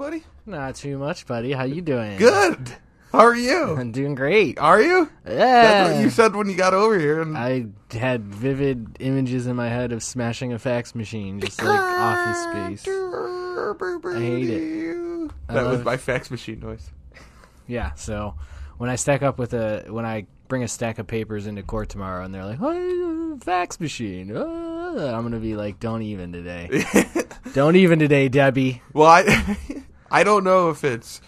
buddy? Not too much, buddy. How you doing? Good. How are you? I'm doing great. Are you? Yeah. That's what you said when you got over here. And I had vivid images in my head of smashing a fax machine, just like Office Space. I hate it. I That was my fax machine noise. Yeah. So when I stack up with a when I bring a stack of papers into court tomorrow, and they're like, "Oh, fax machine," ah," I'm gonna be like, "Don't even today. Don't even today, Debbie." Well, I I don't know if it's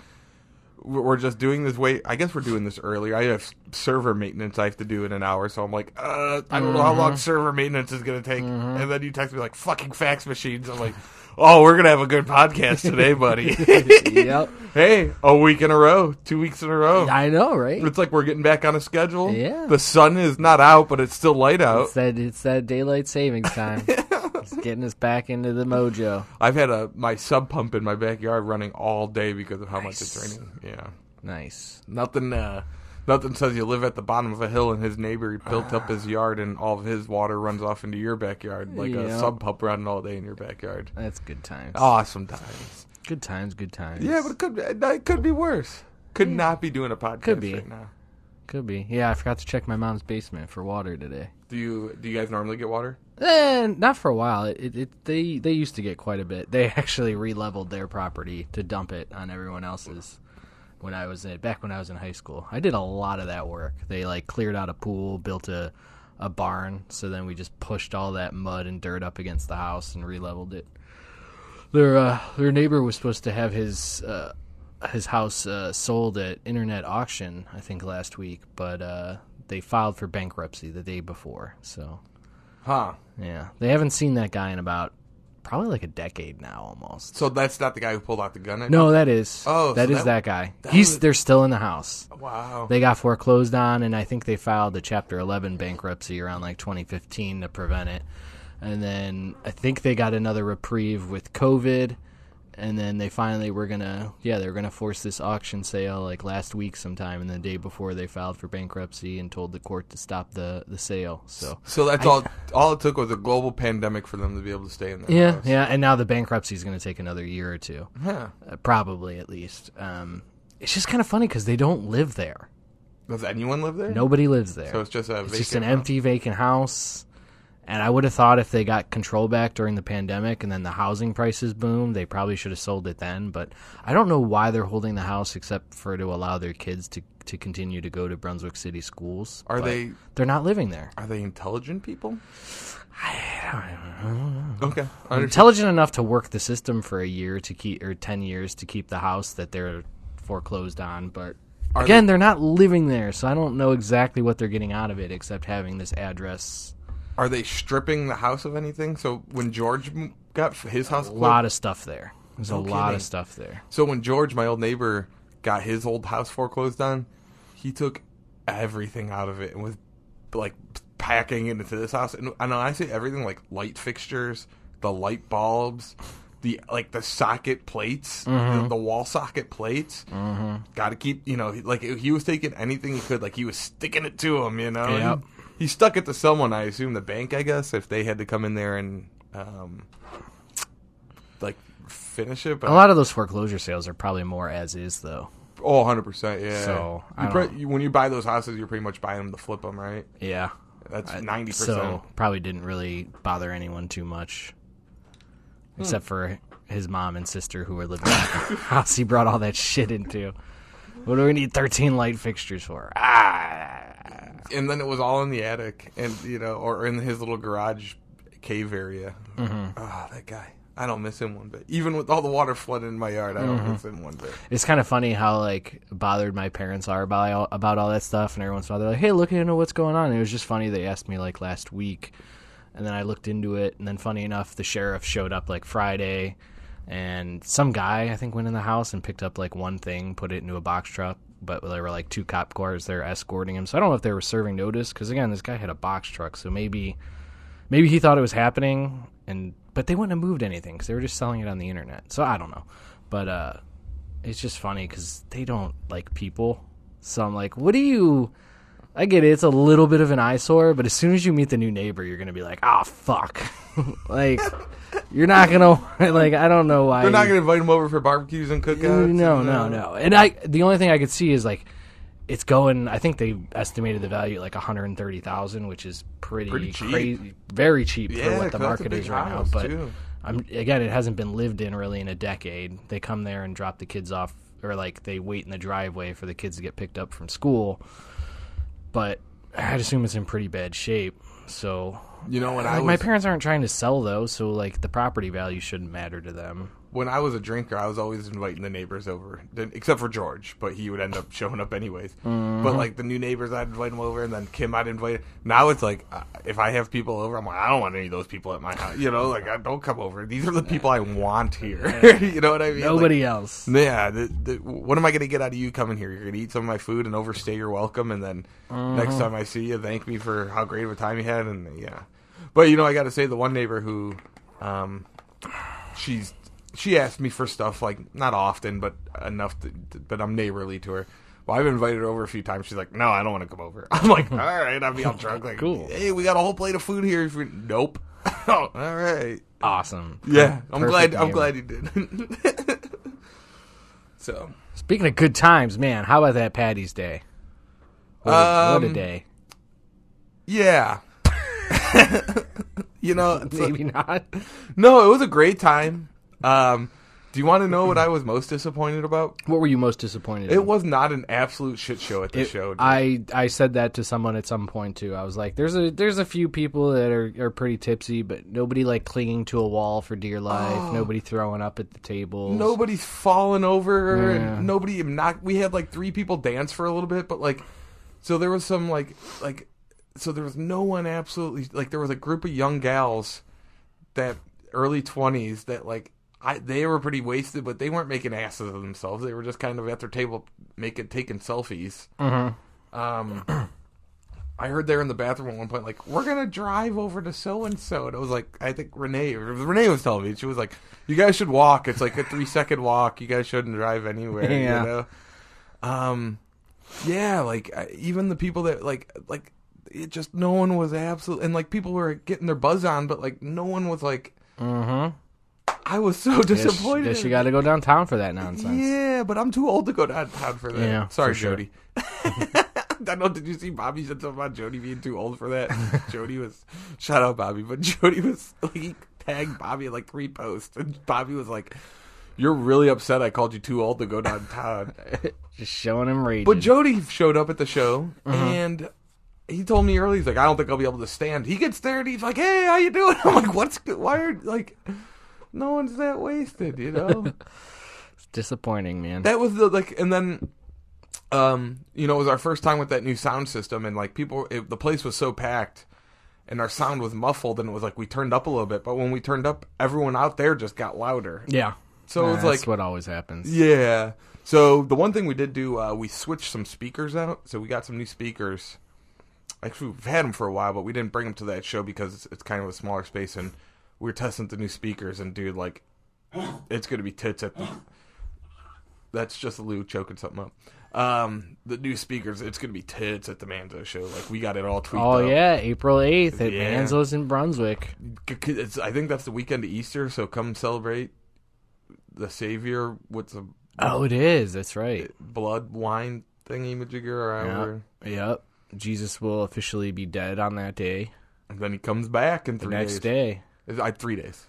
we're just doing this way. I guess we're doing this earlier. I have server maintenance I have to do in an hour, so I'm like, uh, I don't know how Mm-hmm. long server maintenance is going to take. And then you text me like fucking fax machines. I'm like, oh, we're gonna have a good podcast today, buddy. yep. hey, a week in a row, two weeks in a row. I know, right? It's like we're getting back on a schedule. Yeah. The sun is not out, but it's still light out. It's that it's that daylight savings time. getting us back into the mojo. I've had a my sub pump in my backyard running all day because of how much it's Nice. raining. Yeah. Nice. Nothing uh nothing says you live at the bottom of a hill and his neighbor built up his yard and all of his water runs off into your backyard like a sub pump running all day in your backyard. That's good times. Awesome times. Good times, good times. Yeah, but it could be, it could be worse. Could not be doing a podcast Could be. right now. could be. Yeah, I forgot to check my mom's basement for water today. Do you do you guys normally get water? Eh, not for a while. It, it, they they used to get quite a bit. They actually re-leveled their property to dump it on everyone else's. When I was in, back when I was in high school, I did a lot of that work. They like cleared out a pool, built a a barn, so then we just pushed all that mud and dirt up against the house and re-leveled it. Their uh, their neighbor was supposed to have his uh, his house uh, sold at internet auction, I think last week, but uh, they filed for bankruptcy the day before. So Huh. yeah, they haven't seen that guy in about probably like a decade now, almost. So that's not the guy who pulled out the gun No, that is. Oh, that so is that- that, guy. that He's was- they're still in the house. Wow. They got foreclosed on, and I think they filed a Chapter 11 bankruptcy around like 2015 to prevent it. And then I think they got another reprieve with COVID. And then they finally were gonna, yeah, they were gonna force this auction sale like last week sometime, and the day before they filed for bankruptcy and told the court to stop the the sale. So so that's all all it took was a global pandemic for them to be able to stay in there. yeah, yeah, and now the bankruptcy is gonna take another year or two. Huh. uh, probably at least. Um, it's just kind of funny because they don't live there. Does anyone live there? Nobody lives there. So it's just a It's just an house. empty, vacant house. And I would have thought if they got control back during the pandemic and then the housing prices boomed, they probably should have sold it then. But I don't know why they're holding the house except for to allow their kids to to continue to go to Brunswick City schools. Are But they They're not living there. are they intelligent people? I don't Okay. I intelligent enough to work the system for a year to keep or 10 years to keep the house that they're foreclosed on but Are again they're not living there so i don't know exactly what they're getting out of it except having this address Are they stripping the house of anything? So when George got his house, a lot of stuff there there's No a lot kidding. of stuff there so when George, my old neighbor, got his old house foreclosed on, he took everything out of it and was like packing it into this house. And, and I say everything, like light fixtures, the light bulbs, the like the socket plates, Mm-hmm. the, the wall socket plates. Mm-hmm. Got to keep, you know, like he was taking anything he could, like he was sticking it to him, you know. Yep. He, he stuck it to someone, I assume the bank, I guess, if they had to come in there and um, like finish it. But a lot of those foreclosure sales are probably more as is though Oh, 100%, yeah. So, you pre- you, when you buy those houses, you're pretty much buying them to flip them, right? yeah That's 90%. so probably didn't really bother anyone too much except for his mom and sister who were living in the house he brought all that shit into what do we need 13 light fixtures for ah and then it was all in the attic and, you know, or in his little garage cave area. Mm-hmm. Ah, that guy. I don't miss him one bit. Even with all the water flooding in my yard, I don't Mm-hmm. miss him one bit. It's kind of funny how like bothered my parents are about all, about all that stuff, and every once while they're like, "Hey, look into what's going on." And it was just funny they asked me like last week, and then I looked into it, and then funny enough, the sheriff showed up like Friday, and some guy I think went in the house and picked up like one thing, put it into a box truck, but there were like two cop cars there escorting him. So I don't know if they were serving notice because again, this guy had a box truck, so maybe maybe he thought it was happening and but they wouldn't have moved anything because they were just selling it on the internet. So i don't know. But uh it's just funny because they don't like people. So i'm like what do you I get it. It's a little bit of an eyesore, but as soon as you meet the new neighbor, you're gonna be like, "Oh fuck!" like you're not gonna like. I don't know why. They're not going to invite him over for barbecues and cookouts. No, and, no, uh, no. And I, the only thing I could see is like, it's going. I think they estimated the value at like 130,000, which is pretty, Pretty crazy, very cheap Yeah, for what the market is right now. But too. I'm again, it hasn't been lived in really in a decade. They come there and drop the kids off, or like they wait in the driveway for the kids to get picked up from school. But I'd assume it's in pretty bad shape. So You know, when I was, my parents aren't trying to sell though, so like the property value shouldn't matter to them. When I was a drinker, I was always inviting the neighbors over, Then- except for George, but he would end up showing up anyways. Mm-hmm. But like the new neighbors, I'd invite them over, and then Kim, I'd invite. Now it's like uh, if I have people over, I'm like, I don't want any of those people at my house. You know, like I don't come over. These are the people I want here. you know what I mean? Like, Nobody else. yeah, the, the, what am I going to get out of you coming here? You're going to eat some of my food and overstay your welcome, and then next time I see you, thank me for how great of a time you had, and yeah. But you know, I got to say, the one neighbor who, um, she's she asked me for stuff like not often, but enough, to, but I'm neighborly to her. Well, I've invited her over a few times. She's like, "No, I don't want to come over." I'm like, "All right, I'll be all drunk." Like, Cool. Hey, we got a whole plate of food here. We- Nope. oh, all right. Awesome. Yeah, I'm glad. Perfect I'm glad you did. so, Speaking of good times, man, how about that Patty's Day? What a, what a Um, day. yeah. you know, Maybe not. no, it was a great time. Um, do you want to know what I was most disappointed about? What were you most disappointed It in? was not an absolute shit show at the It- show. dude. I I said that to someone at some point too. I was like, "There's a there's a few people that are, are pretty tipsy, but nobody like clinging to a wall for dear life. Nobody throwing up at the tables. Nobody's falling over. Yeah. And nobody not. We had like three people dance for a little bit, but like, so there was some like like, so there was no one absolutely like there was a group of young gals that early twenties that like I they were pretty wasted, but they weren't making asses of themselves. They were just kind of at their table making taking selfies. Mm-hmm. Um, I heard they were in the bathroom at one point, like, we're gonna drive over to so and so, and it was like, I think Renee, Renee was telling me, she was like, you guys should walk. It's like a three second walk. You guys shouldn't drive anywhere. Yeah. You know. Um, yeah, like even the people that like like it just no one was absolute, and like people were getting their buzz on, but like no one was like. Mm-hmm. I was so disappointed. Guess you got to go downtown for that nonsense. Yeah, but I'm too old to go downtown for that. Yeah, Sorry, sure. Jody. I know. Did you see Bobby said something about Jody being too old for that? Jody was shout out Bobby, but Jody was like he tagged Bobby in like three posts, and Bobby was like, "You're really upset I called you too old to go downtown." Just showing him rage. but Jody showed up at the show, Uh-huh. and he told me early, he's like, "I don't think I'll be able to stand." He gets there, and he's like, "Hey, how you doing?" I'm like, "What's good? Why are like." No one's that wasted, you know. it's disappointing, man. that was the like and then um you know it was our first time with that new sound system and like people it, the place was so packed and our sound was muffled and it was like we turned up a little bit but when we turned up everyone out there just got louder yeah. so it was that's like what always happens. yeah so the one thing we did do uh we switched some speakers out so we got some new speakers actually we've had them for a while but we didn't bring them to that show because it's, it's kind of a smaller space and we were testing the new speakers and dude like it's gonna be tits at the that's just Lou choking something up. Um, the new speakers, it's gonna be tits at the Manzo show. Like we got it all tweaked Oh up. yeah, April eighth at Yeah. Manzo's in Brunswick. It's, I think that's the weekend of Easter, so come celebrate the Savior with the Oh, it is. That's right. blood wine thingy majigger or however. Yep. Jesus will officially be dead on that day. And then he comes back in The three next days. day. I three days.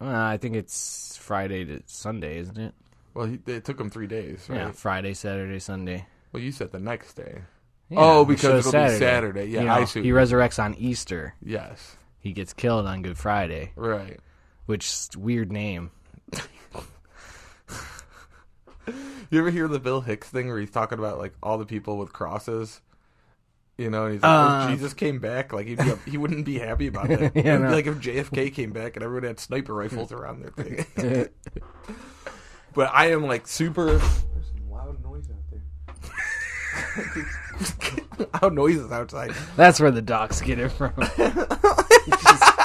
Uh, I think it's Friday to Sunday, isn't it? Well, he, it took him three days, right? Yeah, Friday, Saturday, Sunday. Well, you said the next day. Yeah, Oh, because it'll be Saturday. Yeah, You know, I see. He resurrects on Easter. yes, He gets killed on Good Friday, right. which weird name. You ever hear the Bill Hicks thing where he's talking about like all the people with crosses? You know, and he's like, Uh, if Jesus came back, like he'd be, he wouldn't be happy about that. Yeah, It'd be no. like if JFK came back and everyone had sniper rifles around their thing. but I am like super. There's some loud noise out there. loud noises outside. That's where the docs get it from. Just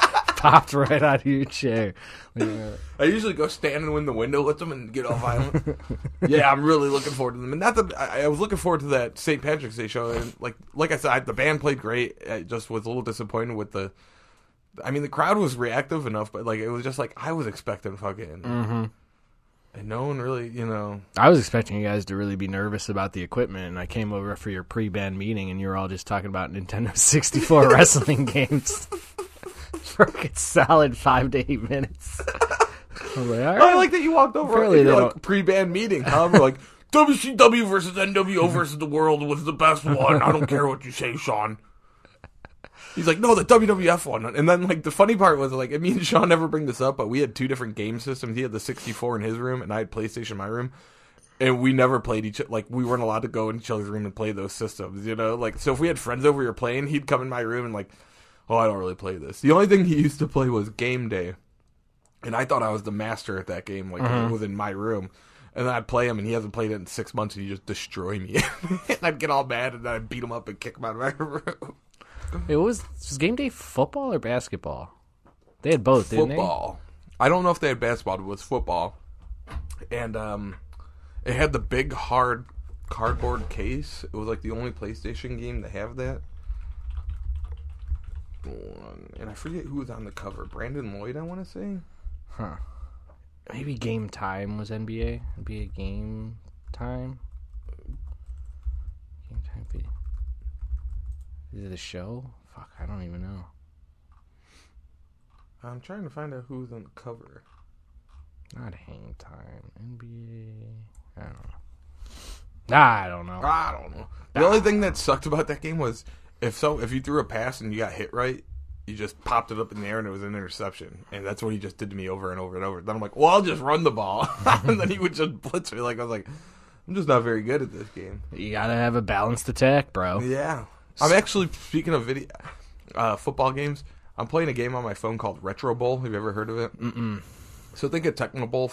popped right out of your chair. Uh, I usually go stand in the window with them and get all violent. yeah, I'm really looking forward to them. And not the I, I was looking forward to that St. Patrick's Day show. And like like I said, I, the band played great. I just was a little disappointed with the. I mean, the crowd was reactive enough, but like it was just like I was expecting fucking. mhm. And no one really, you know. I was expecting you guys to really be nervous about the equipment, and I came over for your pre-band meeting, and you were all just talking about Nintendo 64 wrestling games for a good solid five to eight minutes. I was like, all I like that you walked over Apparently and they like don't- pre-band meeting. Huh? We're like WCW versus NWO versus the World was the best one. I don't care what you say, Sean. He's like, no, the WWF one. And then like the funny part was like, me and Sean never bring this up, but we had two different game systems. He had the 64 in his room, and I had PlayStation in my room. And we never played each like we weren't allowed to go in each other's room and play those systems, you know. Like so, if we had friends over here playing, he'd come in my room and like, oh, I don't really play this. The only thing he used to play was Game Day, and I thought I was the master at that game. Like it was in my room, and then I'd play him, and he hasn't played it in six months, and he just destroy me. and I'd get all mad, and then I'd beat him up and kick him out of my room. It was, was game day football or basketball? They had both, didn't football. I don't know if they had basketball, but it was football, and um, it had the big hard cardboard case. It was like the only PlayStation game to have that. And I forget who was on the cover. Brandon Lloyd, I want to say. Huh. Maybe game time was NBA. NBA game time. Game time video. Is it a show? Fuck, I don't even know. I'm trying to find out who's on the cover. Not hang time. NBA. I don't know. I don't know. I don't know. The only thing that sucked about that game was if so if you threw a pass and you got hit right, you just popped it up in the air and it was an interception. And that's what he just did to me over and over and over. Then I'm like, well, I'll just run the ball, and then he would just blitz me. Like I was like, I'm just not very good at this game. You gotta have a balanced attack, bro. Yeah, I'm actually speaking of video uh, football games. I'm playing a game on my phone called Retro Bowl. Have you ever heard of it? Mm-mm. So think of Tecmo Bowl.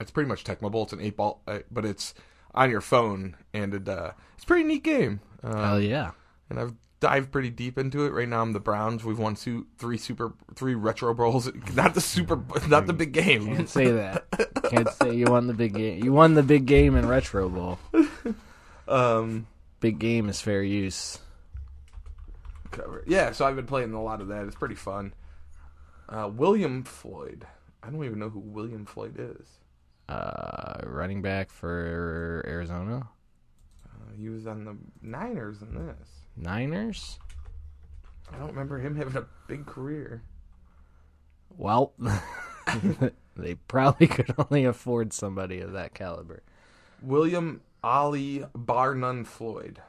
It's pretty much Tecmo Bowl. It's an eight ball, uh, but it's on your phone, and it, uh, it's a pretty neat game. Uh, Hell yeah. and I've dived pretty deep into it. Right now, I'm the Browns. We've won two, three super, three retro bowls. Not the super, not the big game. Can't say that. Can't say you won the big game. You won the big game in Retro Bowl. Um, Big game is fair use. cover. Yeah, so I've been playing a lot of that. It's pretty fun. Uh, William Floyd. I don't even know who William Floyd is. Uh, running back for Arizona Uh, he was on the Niners in this. Niners. I don't remember him having a big career. Well, they probably could only afford somebody of that caliber. William Ali Barnum Floyd.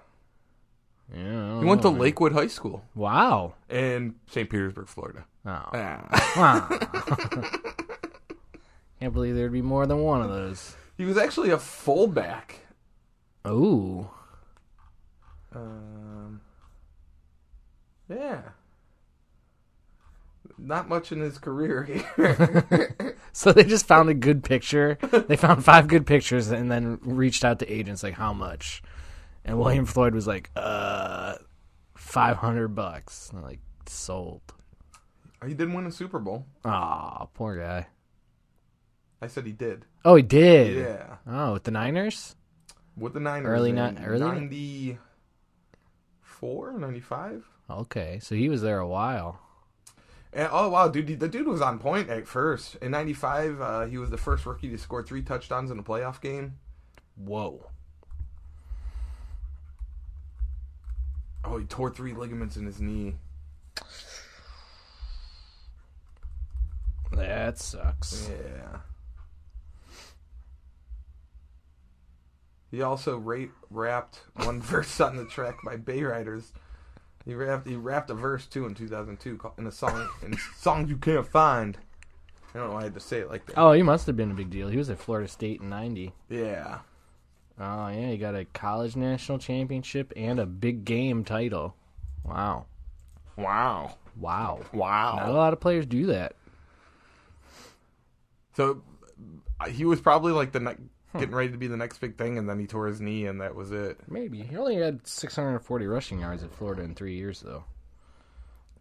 Yeah, He went to Lakewood High School Wow. in St. Petersburg, Florida. Oh. Ah. Wow. Can't believe there'd be more than one of those. he was actually a fullback. Ooh. Um, yeah. Not much in his career here. So they just found a good picture. They found five good pictures and then reached out to agents like how much? And William Floyd was like, uh, five hundred bucks. And like sold. he didn't win a Super Bowl. Aw, poor guy. I said he did. Oh, he did. Yeah. Oh, with the Niners. With the Niners. Early ni- early ni- 94, 95? Okay, so he was there a while. And, oh wow, dude! The dude was on point at first. In '95, uh, he was the first rookie to score three touchdowns in a playoff game. Whoa. Oh, he tore three ligaments in his knee. That sucks. Yeah. He also ra- rapped one verse on the track by Bay Riders. He rapped he rapped a verse too in 2002 called- in a song in songs you can't find. I don't know why I had to say it like that. Oh, he must have been a big deal. He was at Florida State in '90. Yeah. Oh yeah, he got a college national championship and a big game title. Wow, Wow. wow. Wow. Not a lot of players do that. So uh, he was probably like the ne- getting ready to be the next big thing, and then he tore his knee, and that was it. Maybe he only had 640 rushing yards at Florida in three years, though.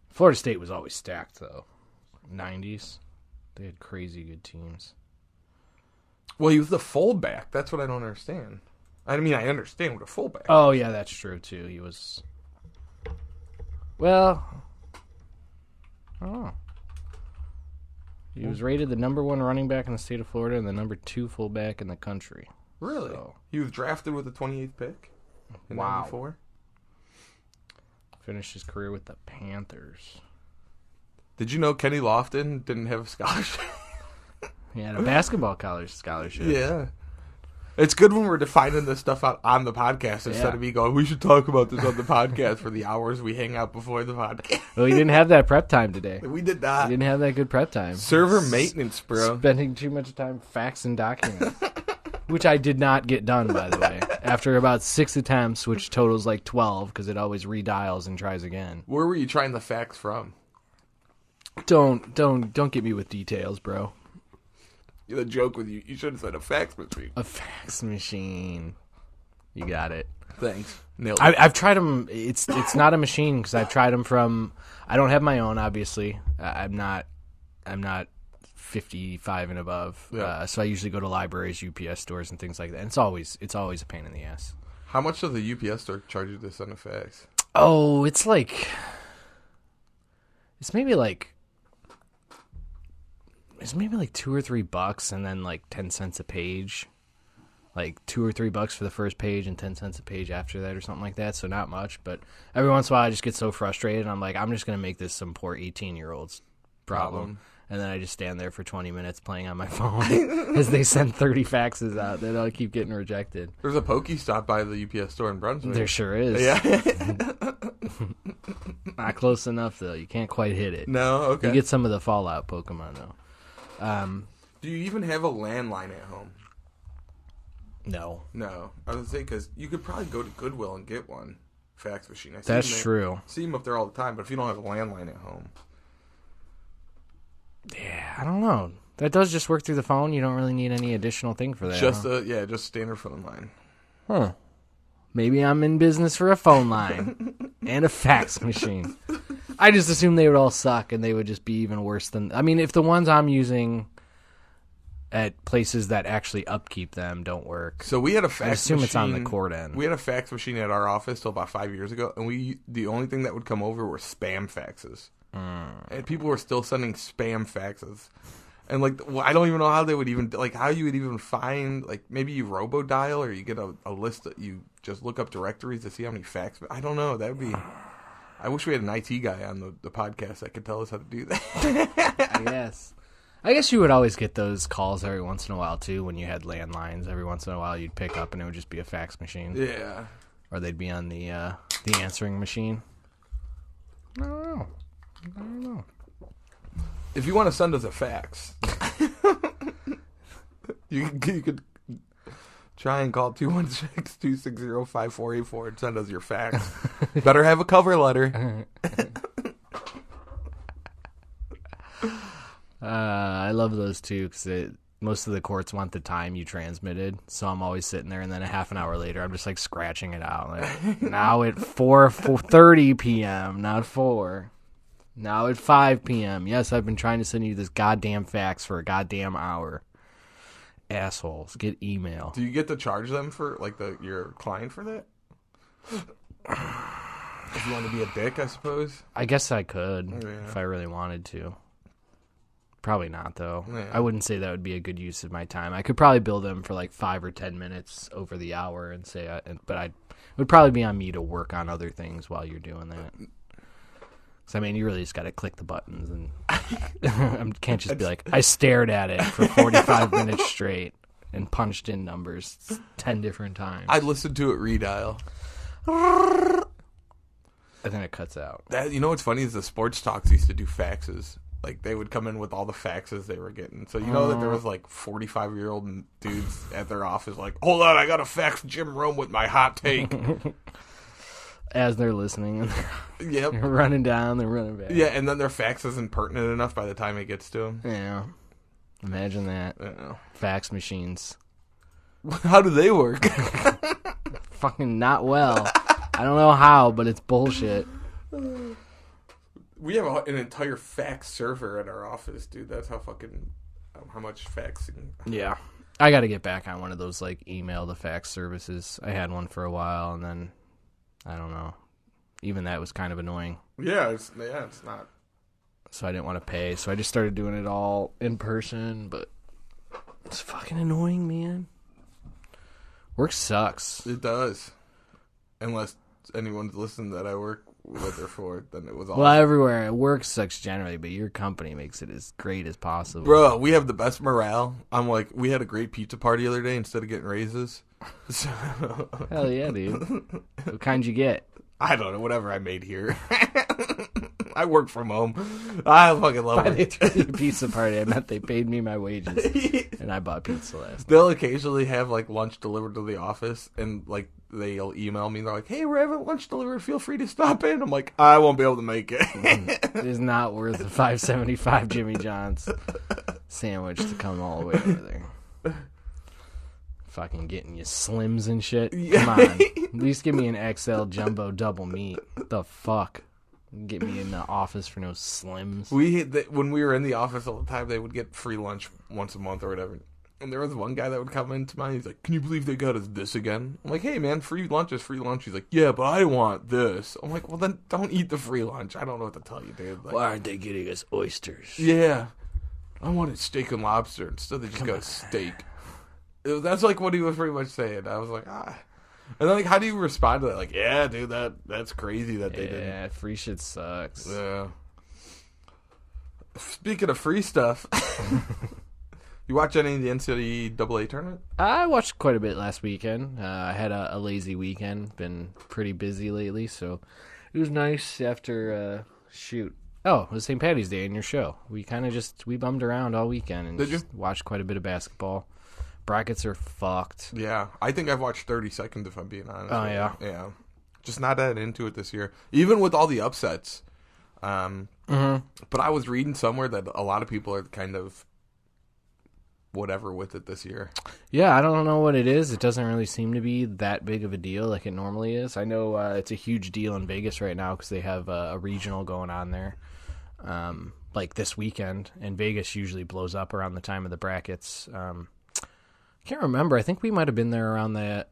Florida State was always stacked, though. 90s. They had crazy good teams. Well, he was the fullback. That's what I don't understand. I mean, I understand what a fullback. Oh yeah, that's true too. He was. Well, oh, he was rated the number one running back in the state of Florida and the number two fullback in the country. really? so- He was drafted with the 28th pick in Wow. 94. Finished his career with the Panthers. Did you know Kenny Lofton didn't have a scholarship? He had a basketball college scholarship. yeah. It's good when we're defining this stuff out on the podcast instead Yeah. of me going, we should talk about this on the podcast for the hours we hang out before the podcast. Well, he didn't have that prep time today. We did not. didn't have that good prep time. Server maintenance, bro. Spending too much time faxing documents. which I did not get done, by the way. After about six attempts, which totals like 12, because it always redials and tries again. Where were you trying the fax from? Don't, don't, don't get me with details, bro. The joke with you, you should have said a fax machine. A fax machine. You got it. Thanks. Nailed I. I've tried them. It's it's not a machine because I've tried them from. I don't have my own, obviously. I'm not. I'm not 55 and above. Yeah. Uh, so I usually go to libraries, UPS stores, and things like that. And it's always it's always a pain in the ass. How much does the UPS store charge you to send a fax? Oh, it's like it's maybe like it's maybe like two or three bucks, and then like ten cents a page. Like two or three bucks for the first page and ten cents a page after that, or something like that. So not much, but every once in a while I just get so frustrated. I'm like, I'm just gonna make this some poor 18 year old's problem. Problem. And then I just stand there for 20 minutes playing on my phone as they send 30 faxes out that I'll keep getting rejected. There's a PokéStop by the UPS store in Brunswick. There sure is. yeah. Not close enough though. You can't quite hit it. no. Okay. You get some of the Fallout Pokemon though. Um, Do you even have a landline at home? no, No. I was gonna say because you could probably go to Goodwill and get one fax machine. I see that's them there- true. See them up there all the time, but if you don't have a landline at home, Yeah, I don't know. That does just work through the phone. You don't really need any additional thing for that. just huh? a yeah, just standard phone line. huh? Maybe I'm in business for a phone line and a fax machine. I just assumed they would all suck and they would just be even worse than. I mean, if the ones I'm using at places that actually upkeep them don't work, So we had a fax. Machine. Assume it's on the cord end. We had a fax machine at our office till about five years ago, and we the only thing that would come over were spam faxes, Hmm. and people were still sending spam faxes. And like, well, I don't even know how they would even like how you would even find like maybe you robo dial or you get a, a list that you just look up directories to see how many fax. I don't know. That would be. I wish we had an IT guy on the, the podcast that could tell us how to do that. Guess. I guess you would always get those calls every once in a while too. When you had landlines, every once in a while you'd pick up and it would just be a fax machine, yeah. or they'd be on the uh, the answering machine. I don't know. I don't know. If you want to send us a fax, you, you could try and call 216-260-5484 and send us your fax. Better have a cover letter. Uh, I love those too because most of the courts want the time you transmitted, so I'm always sitting there, and then a half an hour later, I'm just like scratching it out. Like now at four thirty p.m., not four. Now at five p.m. Yes, I've been trying to send you this goddamn fax for a goddamn hour. Assholes, get email. Do you get to charge them for like the your client for that? If you want to be a dick, I suppose. I guess I could Yeah. if I really wanted to. Probably not though. Yeah. I wouldn't say that would be a good use of my time. I could probably bill them for like five or ten minutes over the hour and say, I, but I it would probably be on me to work on other things while you're doing that. So I mean, you really just got to click the buttons and I can't just be like, I stared at it for 45 minutes straight and punched in numbers ten different times, I listened to it redial. and then it cuts out. That you know what's funny is the sports talks used to do faxes. Like they would come in with all the faxes they were getting. So you know that there was like forty five year old dudes at their office like, Hold on, I gotta fax Jim Rome with my hot take. As they're listening and yep. they're running down, they're running back. Yeah, and then their fax isn't pertinent enough by the time it gets to them. Yeah. Imagine that. I. Fax machines. How do they work? Fucking not well. I don't know how, but it's bullshit. We have a, an entire fax server at our office, dude. That's how fucking um, how much faxing. Yeah. I got to get back on one of those like email to fax services. I had one for a while and then I don't know. Even that was kind of annoying. Yeah, it's yeah, it's not. So I didn't want to pay. So I just started doing it all in person, but it's fucking annoying, man. Work sucks. It does, unless anyone's listened that I work with or for, then it was all. Well, everywhere work sucks generally, but your company makes it as great as possible. Bro, we have the best morale. I'm like, we had a great pizza party the other day instead of getting raises. So, Hell yeah, dude. what kind you get? I don't know, whatever I made here. I work from home. I fucking love By it. pizza party, I meant they paid me my wages, and I bought pizza last. night. They'll occasionally have like lunch delivered to the office, and like they'll email me. They're like, "Hey, we're having lunch delivered. Feel free to stop in." I'm like, "I won't be able to make it." Mm-hmm. It is not worth a five seventy five Jimmy John's sandwich to come all the way over there. Fucking getting you slims and shit. Come on, at least give me an XL jumbo double meat. The fuck, get me in the office for no slims. we they, when we were in the office all the time, they would get free lunch once a month or whatever. And there was one guy that would come into mine. He's like, "Can you believe they got us this again?" I'm like, "Hey, man, free lunch is free lunch." He's like, "Yeah, but I want this." I'm like, "Well, then don't eat the free lunch." I don't know what to tell you, dude. Like, Why aren't they getting us oysters? Yeah. I wanted steak and lobster. Instead, they just got steak. Was- That's like what he was pretty much saying. I was like, ah. And then, like, how do you respond to that? Like, yeah, dude, that that's crazy that they didn't. Yeah, free shit sucks. Yeah. Speaking of free stuff, you watch any of the NCAA tournament? I watched quite a bit last weekend. Uh, I had a, a lazy weekend. Been pretty busy lately, so it was nice after uh, shoot. Oh, it was St. Patty's Day in your show. We kind of just we bummed around all weekend and Did you? watched quite a bit of basketball. Brackets are fucked. Yeah, I think I've watched 30 seconds if I'm being honest. Oh, yeah? Yeah. Just not that into it this year. Even with all the upsets. Um, Mm-hmm. But I was reading somewhere that a lot of people are kind of whatever with it this year. Yeah, I don't know what it is. It doesn't really seem to be that big of a deal like it normally is. I know uh, it's a huge deal in Vegas right now because they have uh, a regional going on there, um, like this weekend. And Vegas usually blows up around the time of the brackets. Um, can't remember. I think we might have been there around that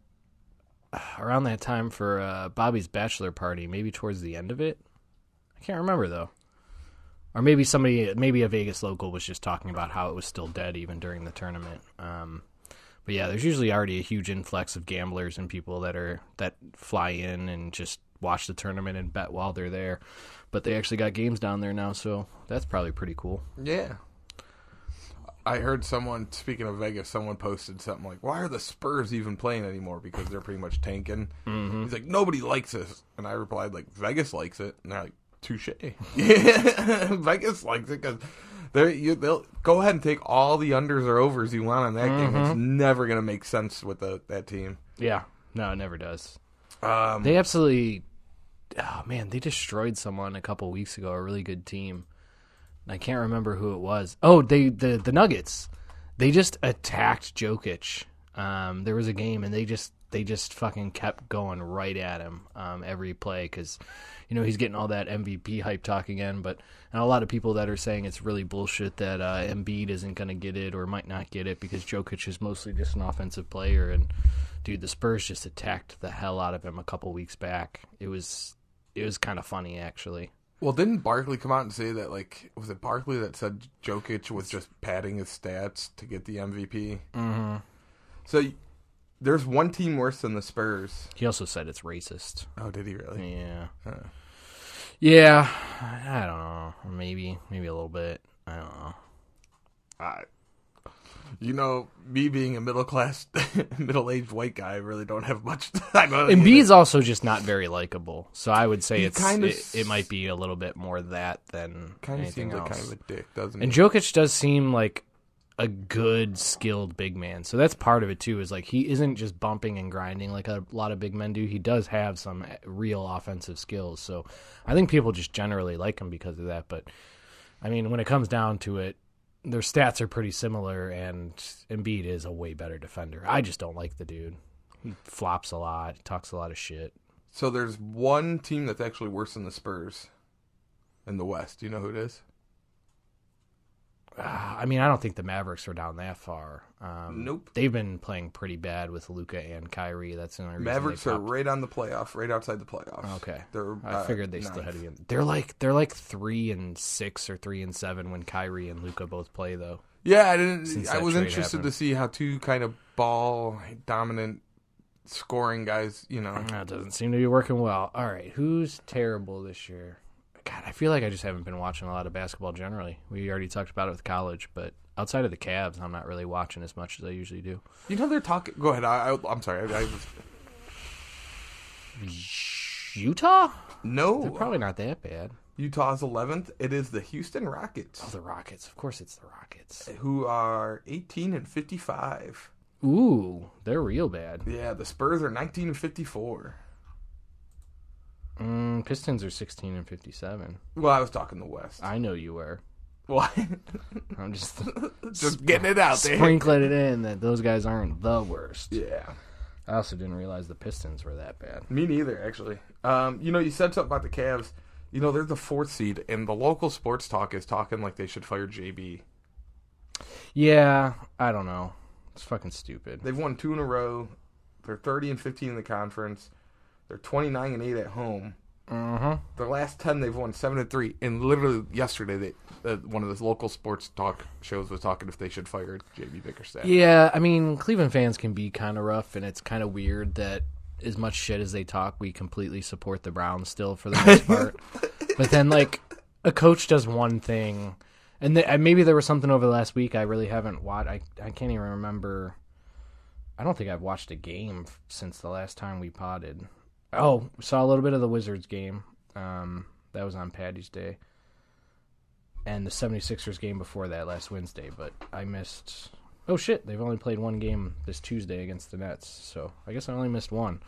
around that time for uh, Bobby's bachelor party, maybe towards the end of it. I can't remember though. Or maybe somebody, maybe a Vegas local was just talking about how it was still dead even during the tournament. Um, but yeah, there's usually already a huge influx of gamblers and people that are that fly in and just watch the tournament and bet while they're there. But they actually got games down there now, so that's probably pretty cool. Yeah. I heard someone, speaking of Vegas, someone posted something like, Why are the Spurs even playing anymore? Because they're pretty much tanking. Mm-hmm. He's like, Nobody likes this. And I replied, like, Vegas likes it. And they're like, Touche. Yeah. Vegas likes it because you, they'll go ahead and take all the unders or overs you want on that game. It's never going to make sense with the, that team. Yeah, no, it never does. Um, They absolutely, oh man, they destroyed someone a couple weeks ago. A really good team. I can't remember who it was. Oh, they the the Nuggets. They just attacked Jokic. Um, there was a game and they just they just fucking kept going right at him um, every play because you know he's getting all that MVP hype talk again. But and a lot of people that are saying it's really bullshit that uh, Embiid isn't going to get it or might not get it because Jokic is mostly just an offensive player. And dude, the Spurs just attacked the hell out of him a couple weeks back. It was it was kind of funny actually. Well, didn't Barkley come out and say that, like, was it Barkley that said Jokic was just padding his stats to get the MVP? Mm-hmm. So there's one team worse than the Spurs. He also said it's racist. Oh, did he really? Yeah. Huh. Yeah. I don't know. Maybe. Maybe a little bit. I don't know. I, you know, me being a middle class, middle aged white guy, I really don't have much. I don't. Embiid's also just not very likable. So I would say He it's kinda it, it might be a little bit more that than kind of anything seems like else. kind of a dick, doesn't it? And he? Jokic does seem like a good, skilled big man. So that's part of it too. Is like he isn't just bumping and grinding like a lot of big men do. He does have some eh, real offensive skills. So I think people just generally like him because of that. But I mean, when it comes down to it, their stats are pretty similar, and Embiid is a way better defender. I just don't like the dude. He flops a lot, talks a lot of shit. So there's one team that's actually worse than the Spurs. in the West. Do you know who it is? Uh, I mean, I don't think the Mavericks are down that far. Um, Nope. They've been playing pretty bad with Luka and Kyrie. That's the only reason Mavericks are right on the playoff, right outside the playoffs. Okay. They're. I uh, figured they still had to be. In, they're like they're like three and six or three and seven when Kyrie and Luka both play though. Yeah, I didn't. I was interested happened. to see how two kind of ball dominant scoring guys. You know, That doesn't seem to be working well. All right, who's terrible this year? God, I feel like I just haven't been watching a lot of basketball generally. We already talked about it with college, but outside of the Cavs, I'm not really watching as much as I usually do. you know they're talking. Go ahead. I, I, I'm sorry. I, I was, Utah? They're no, probably not that bad. Utah's 11th. It is the Houston Rockets, Oh, the Rockets. Of course, it's the Rockets. who are 18 and 55. Ooh, they're real bad. Yeah, the Spurs are 19 and 54. Mm, Pistons are 16 and 57. Well, I was talking the West. I know you were. Why? I'm just Just getting it out there. sprinkling it in that those guys aren't the worst. Yeah. I also didn't realize the Pistons were that bad. Me neither, actually. Um, you know, you said something about the Cavs. You know, they're the fourth seed, and the local sports talk is talking like they should fire JB. Yeah, I don't know. It's fucking stupid. They've won two in a row. They're 30 and 15 in the conference. They're 29 and 8 at home. Uh-huh. The last 10 they've won 7 and 3. And literally yesterday they uh, one of those local sports talk shows was talking if they should fire JB Bickerstaff. Yeah, I mean, Cleveland fans can be kind of rough, and it's kind of weird that as much shit as they talk, we completely support the Browns still for the most part. but then, like, a coach does one thing, and th- maybe there was something over the last week I really haven't watched. I, I can't even remember. I don't think I've watched a game since the last time we potted. Oh, saw a little bit of the Wizards game. Um, that was on Patty's Day. And the 76ers game before that last Wednesday, but I missed Oh shit, they've only played one game this Tuesday against the Nets, so I guess I only missed one.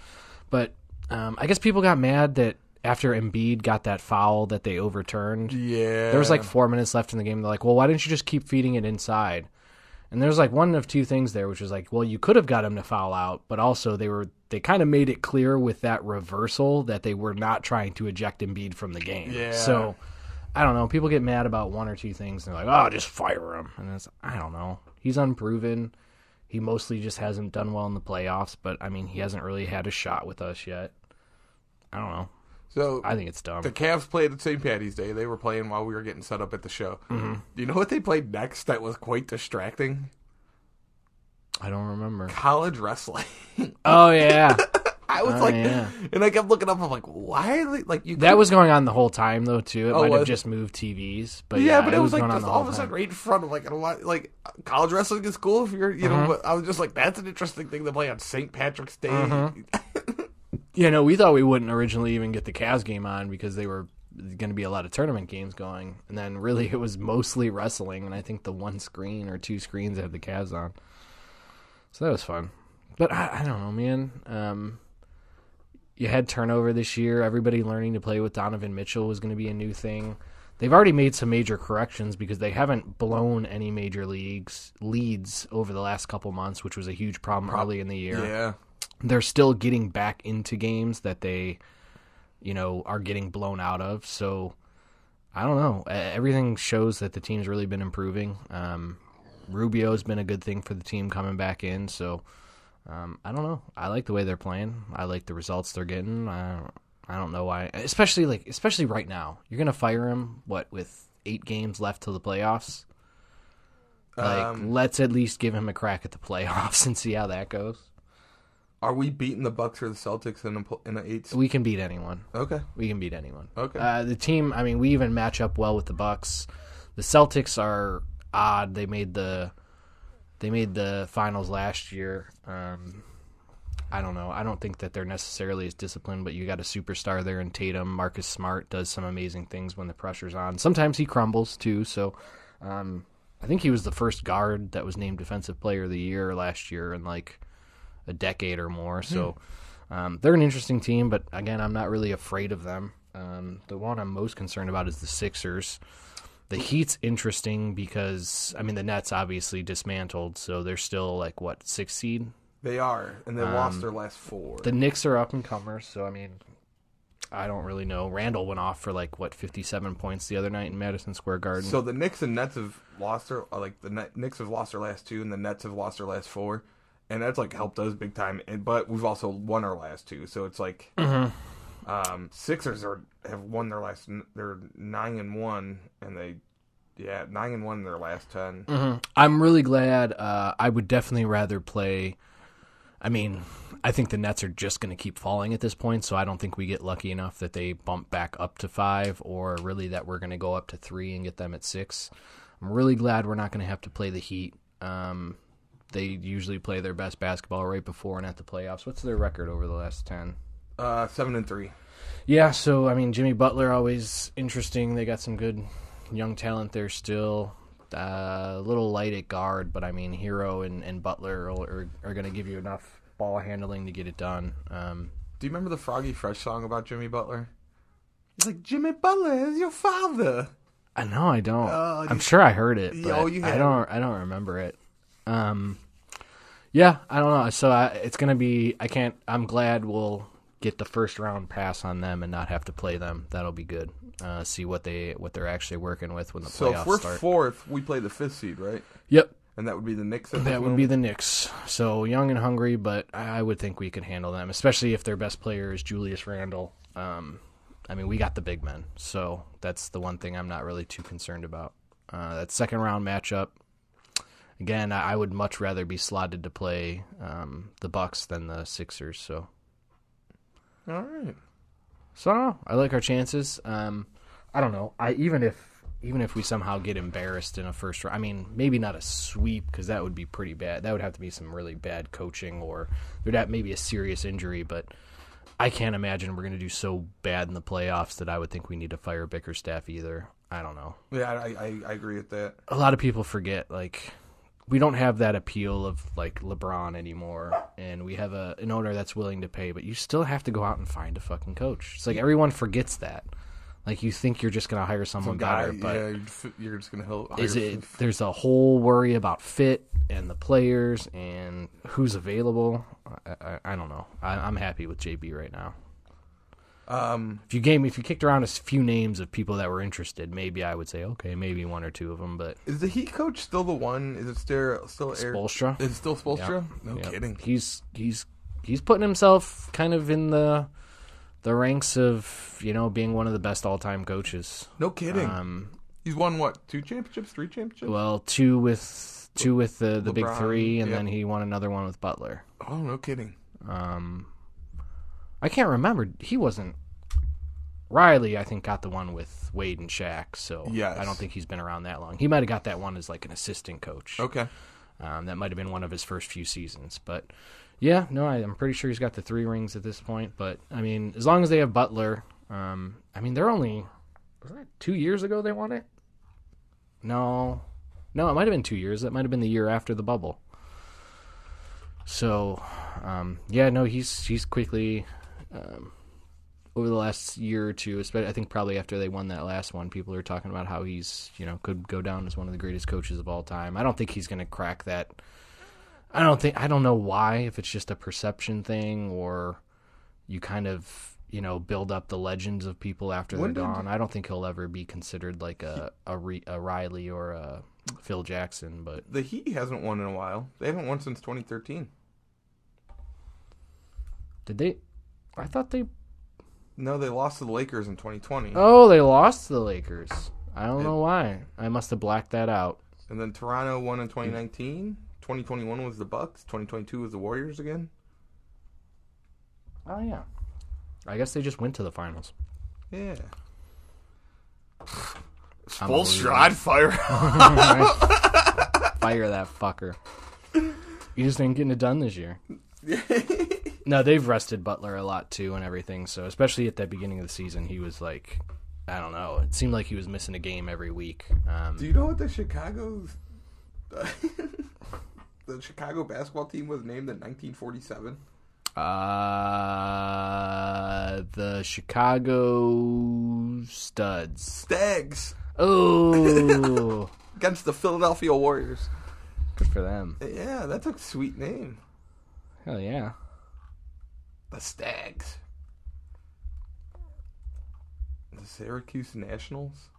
But um, I guess people got mad that after Embiid got that foul that they overturned, Yeah. there was like four minutes left in the game. They're like, "Well, why didn't you just keep feeding it inside?" And there's like one of two things there, which was like, well, you could have got him to foul out, but also they were they kind of made it clear with that reversal that they were not trying to eject Embiid from the game. Yeah. So I don't know. People get mad about one or two things, and they're like, "Oh, just fire him." And it's I don't know. He's unproven. He mostly just hasn't done well in the playoffs, but I mean, he hasn't really had a shot with us yet. I don't know. So I think it's dumb. the Cavs played at St. Patty's Day. They were playing while we were getting set up at the show. Mm-hmm. Do you know what they played next that was quite distracting? I don't remember. College wrestling. Oh yeah, I was Oh, like, yeah. and I kept looking up. I'm like, why are they like you? that was going on the whole time though too. It Oh, might have just moved TVs, but yeah, yeah, but it, was, like just all of a sudden right in front of like a lot like college wrestling is cool if you're you Mm-hmm. know. But I was just like, that's an interesting thing to play on St. Patrick's Day. Mm-hmm. Yeah, no, we thought we wouldn't originally even get the Cavs game on because they were going to be a lot of tournament games going, and then really it was mostly wrestling, and I think the one screen or two screens had the Cavs on, so that was fun. But I, I don't know, man. Um, you had turnover this year. Everybody learning to play with Donovan Mitchell was going to be a new thing. They've already made some major corrections because they haven't blown any major leagues leads over the last couple months, which was a huge problem early in the year yeah. they're still getting back into games that they, you know, are getting blown out of. So I don't know. Everything shows that the team's really been improving. Um, Rubio's been a good thing for the team coming back in. So um, I don't know. I like the way they're playing. I like the results they're getting. I don't, I don't know why, especially like especially right now. You're gonna fire him what with eight games left till the playoffs. Like, Um, let's at least give him a crack at the playoffs and see how that goes. Are we beating the Bucks or the Celtics in a in an eight? We can beat anyone. Okay. We can beat anyone. Okay. Uh, the team. I mean, we even match up well with the Bucks. The Celtics are odd. They made the they made the finals last year. Um, I don't know. I don't think that they're necessarily as disciplined, but you got a superstar there in Tatum. Marcus Smart does some amazing things when the pressure's on. Sometimes he crumbles too. So, um, I think he was the first guard that was named Defensive Player of the Year last year in like a decade or more. So um, they're an interesting team, but again, I'm not really afraid of them. Um, the one I'm most concerned about is the Sixers. The Heat's interesting because I mean the Nets obviously dismantled, so they're still like what six seed. They are, and they lost their last four. Um, The Knicks are up and comers, so I mean I don't really know. Randle went off for like what 57 points the other night in Madison Square Garden. So the Knicks and Nets have lost their uh, like the Knicks have lost their last two, and the Nets have lost their last four, and that's like helped us big time. And, but we've also won our last two, so it's like um, Sixers are have won their last. They're nine and one, and they yeah nine and one in their last 10 I'm really glad. Uh, I would definitely rather play. I mean, I think the Nets are just going to keep falling at this point, so I don't think we get lucky enough that they bump back up to five, or really that we're going to go up to three and get them at six. I'm really glad we're not going to have to play the Heat. Um, they usually play their best basketball right before and at the playoffs. What's their record over the last ten? Uh, seven and three. Yeah, so I mean, Jimmy Butler always interesting. They got some good young talent there still. Uh, a little light at guard, but I mean, Herro and, and Butler are, are, are going to give you enough ball handling to get it done. Um, Do you remember the Froggy Fresh song about Jimmy Butler? He's like Jimmy Butler is your father. I know I don't. Oh, I'm sure I heard it, but Oh, you I don't. I don't remember it. Um, yeah, I don't know. So I, it's gonna be. I can't. I'm glad we'll get the first round pass on them and not have to play them. That'll be good. Uh, see what they what they're actually working with when the playoffs. So playoffs if we're start. fourth, we play the fifth seed, right? Yep, And that would be the Knicks. at that this would be the Knicks. So young and hungry, but I would think we could handle them, especially if their best player is Julius Randle. Um, I mean, we got the big men, so that's the one thing I'm not really too concerned about. Uh, that second round matchup, again, I I would much rather be slotted to play um, the Bucks than the Sixers. So, All right. so I, don't know. I like our chances. Um, I don't know. I even if even if we somehow get embarrassed in a first round, I mean, maybe not a sweep because that would be pretty bad. That would have to be some really bad coaching, or there'd have maybe a serious injury. But I can't imagine we're going to do so bad in the playoffs that I would think we need to fire Bickerstaff either. I don't know. Yeah, I, I, I agree with that. A lot of people forget like we don't have that appeal of like LeBron anymore, and we have a an owner that's willing to pay, but you still have to go out and find a fucking coach. It's like everyone forgets that. Like you think you're just going to hire someone Some guy, better, but yeah, you're just- gonna help. is it there's a whole worry about fit and the players and who's available i, I, I don't know I, i'm happy with jb right now Um, if you gave me if you kicked around a few names of people that were interested maybe i would say okay maybe one or two of them but is the Heat coach still the one? Is it still still Erik? Spoelstra? Is it still Spoelstra? No Yep. kidding. he's he's he's putting himself kind of in the the ranks of you know being one of the best all-time coaches No kidding. um He's won what? Two championships? Three championships? well two with two with the the big three and yep. then he won another one with butler oh, no kidding. Um, I can't remember. He wasn't. Riley, I think, got the one with Wade and Shaq. So Yes. I don't think he's been around that long. He might have got that one as like an assistant coach. Okay. Um, that might have been one of his first few seasons. But yeah, no, I, I'm pretty sure he's got the three rings at this point. But I mean, as long as they have Butler, um, I mean, they're only was that two years ago they won it? No, no, it might have been two years. That might have been the year after the bubble. So, um, yeah, no, he's he's quickly um, over the last year or two. Especially, I think probably after they won that last one, people are talking about how he's you know could go down as one of the greatest coaches of all time. I don't think he's going to crack that. I don't think I don't know why if it's just a perception thing or you kind of you know build up the legends of people after When they're gone. I don't think he'll ever be considered like a a, Re, a Riley or a Phil Jackson, but The Heat hasn't won in a while. They haven't won since 2013. did they? I thought they. No, they lost to the Lakers in 2020. Oh, they lost to the Lakers. I don't It- know why. I must have blacked that out. And then Toronto won in 2019. 2021 was the Bucks. 2022 was the Warriors again. Oh yeah. I guess they just went to the finals. Yeah. Unbelievable. I'd fire. Fire that fucker. You just ain't getting it done this year. no, they've rested Butler a lot too and everything. So especially at the beginning of the season, he was like, I don't know. It seemed like he was missing a game every week. Um, Do you know what the Chicago's the Chicago basketball team was named in 1947? uh, the Chicago Studs. Stags Oh, against the Philadelphia Warriors. good for them. Yeah, that's a sweet name. Hell yeah. The Stags. The Syracuse Nationals.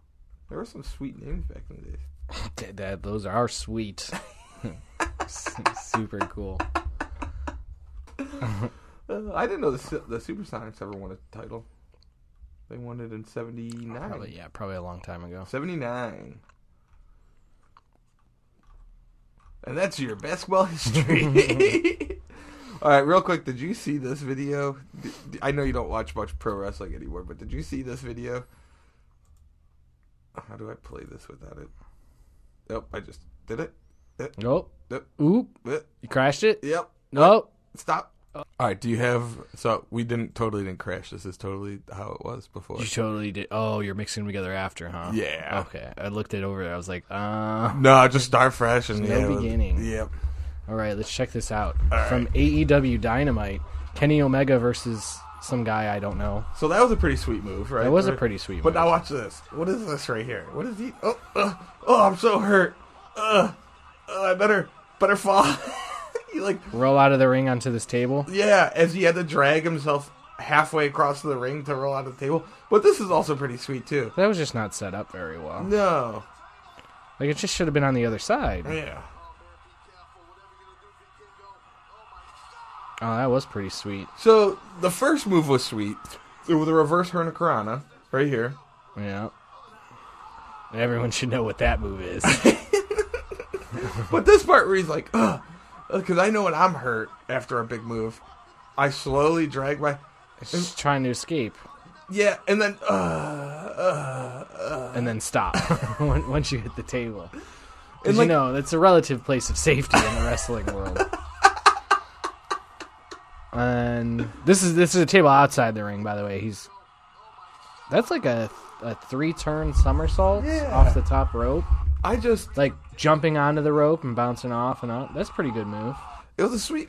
There were some sweet names back in the day. That, that- those are sweet. Super cool. Uh, I didn't know the the Supersonics ever won a title. They won it in '79. Probably yeah, probably a long time ago. 79. And that's your basketball history. All right, real quick, did you see this video? I know you don't watch much pro wrestling anymore, but did you see this video? How do I play this without it? Nope, I just did it. Nope. Yep. Oop. You crashed it? Yep. Nope. Stop. All right, do you have so we didn't totally didn't crash. This is totally how it was before. You totally did. Oh, you're mixing them together after, huh? Yeah. Okay. I looked it over. I was like, uh. No, just start fresh and no yeah, it beginning. Yep. All right, let's check this out. All From AEW Dynamite, Kenny Omega versus some guy I don't know. So that was a pretty sweet move, right? It was a pretty sweet But move. now watch this. What is this right here? What is he? Oh, uh, oh, I'm so hurt. Uh, uh, I better, better fall. he like, Roll out of the ring onto this table. yeah, as he had to drag himself halfway across the ring to roll out of the table. But this is also pretty sweet too. That was just not set up very well. No, Like it just should have been on the other side. yeah. Oh, that was pretty sweet. So the first move was sweet. It was a reverse Hurricanrana right here. Yeah. Everyone should know what that move is. But this part where he's like, ugh, because I know when I'm hurt after a big move, I slowly drag my, just trying to escape yeah, and then, uh, uh, uh. and then stop once you hit the table. Because like- you know that's a relative place of safety in the wrestling world. And this is this is a table outside the ring, by the way. He's that's like a a three turn somersault Yeah. off the top rope, I just like jumping onto the rope and bouncing off and out. That's a pretty good move. it was a sweet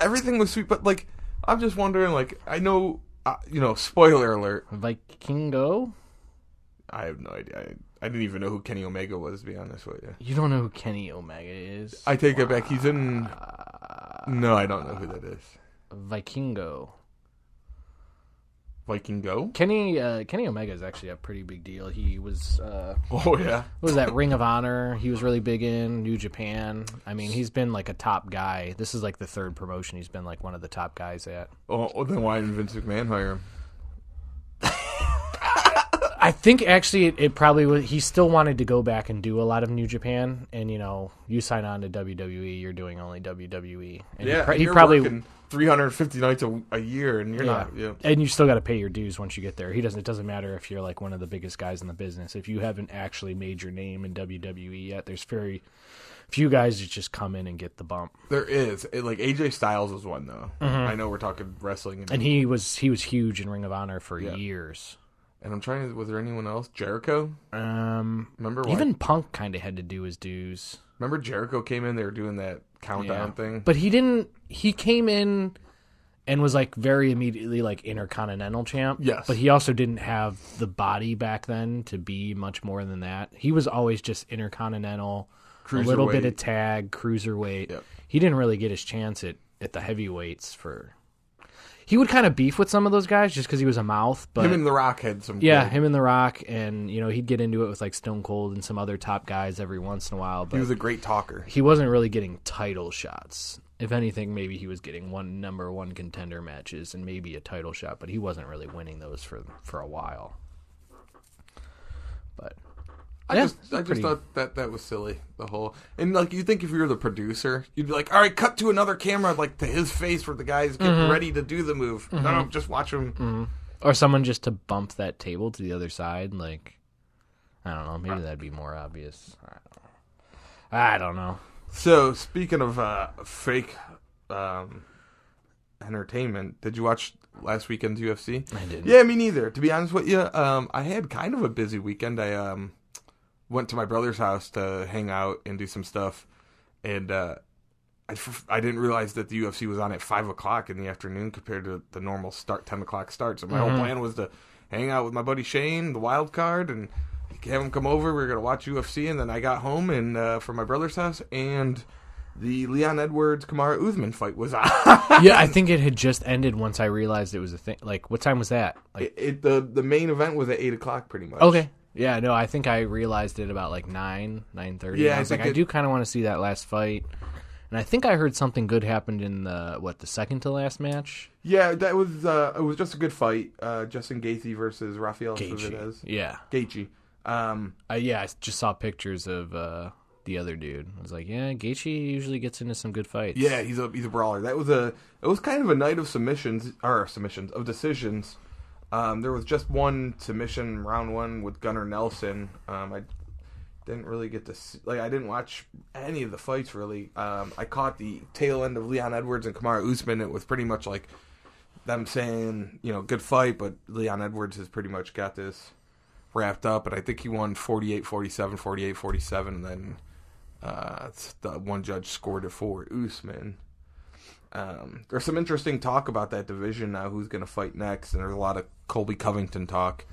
everything was sweet but like i'm just wondering like i know uh, you know spoiler alert Vikingo. i have no idea I, I didn't even know who kenny omega was to be honest with you You don't know who Kenny Omega is? i take it back he's in no i don't know who that is Vikingo. Vikingo. Kenny uh, Kenny Omega is actually a pretty big deal. He was uh, oh yeah what was that Ring of Honor? He was really big in New Japan. I mean, he's been like a top guy. This is like the third promotion he's been like one of the top guys at. oh then why didn't vince mcmahon hire him I think actually it, it probably was. He still wanted to go back and do a lot of New Japan, and you know, you sign on to WWE, you're doing only WWE. And yeah he, and he you're probably working 350 nights a, a year and you're Yeah. not yeah and you still got to pay your dues once you get there. He doesn't. It doesn't matter if you're like one of the biggest guys in the business. If you haven't actually made your name in WWE yet, there's very few guys that just come in and get the bump. there is It- like aj styles is one though i know we're talking wrestling and, Mm-hmm. And he was he was huge in Ring of Honor for Yeah. years. And i'm trying to was there anyone else jericho Um, remember why? even Punk kind of had to do his dues. Remember Jericho came in? They were doing that countdown Yeah. thing. But he didn't. He came in and was like very immediately like intercontinental champ. Yes. But he also didn't have the body back then to be much more than that. He was always just intercontinental, a little bit Cruiserweight. of tag, cruiserweight. Yep. He didn't really get his chance at at the heavyweights for. He would kind of beef with some of those guys just because he was a mouth, but him and The Rock had some. yeah, him and The Rock, and you know he'd get into it with like Stone Cold and some other top guys every once in a while. But he was a great talker. he wasn't really getting title shots. If anything, maybe he was getting one number one contender matches and maybe a title shot, but he wasn't really winning those for for a while. But I Yeah, just, I just thought that that was silly. The whole and like you think if you were the producer, you'd be like, all right, cut to another camera, like to his face where the guy's getting Mm-hmm. ready to do the move. No, just watch him. or someone just to bump that table to the other side, like I don't know, maybe that'd be more obvious. I don't know. I don't know. So speaking of uh, fake um, entertainment, did you watch last weekend's UFC? I didn't. Yeah, me neither. To be honest with you, um, I had kind of a busy weekend. I um, went to my brother's house to hang out and do some stuff, and uh, I, f- I didn't realize that the UFC was on at five o'clock in the afternoon compared to the normal start ten o'clock start. So my whole plan was to hang out with my buddy Shane, the wild card, and have him come over. We were gonna watch UFC, and then I got home and uh, from my brother's house and the Leon Edwards Kamaru Usman fight was on. yeah, I think it had just ended once I realized it was a thing. Like, what time was that? Like, it, it- the the main event was at eight o'clock, pretty much. okay, yeah, no, I think I realized it about like nine, nine thirty. Yeah, I I was like, think I do kind of want to see that last fight, and I think I heard something good happened in the what the second to last match. Yeah, that was uh, it was just a good fight. Uh, Justin Gaethje versus Rafael Gaethje. Yeah, Gaethje. Um, I, yeah, I just saw pictures of uh, the other dude. I was like, yeah, Gaethje usually gets into some good fights. yeah, he's a he's a brawler. That was a it was kind of a night of submissions or submissions of decisions. Um, there was just one submission round one with Gunnar Nelson. Um, I didn't really get to see, like I didn't watch any of the fights really. Um, I caught the tail end of Leon Edwards and Kamaru Usman. It was pretty much like them saying, you know, good fight, but Leon Edwards has pretty much got this wrapped up, and I think he won 48 47, 48 47, and then uh, the one judge scored it for Usman. Um, there's some interesting talk about that division now, who's going to fight next, and there's a lot of Colby Covington talk.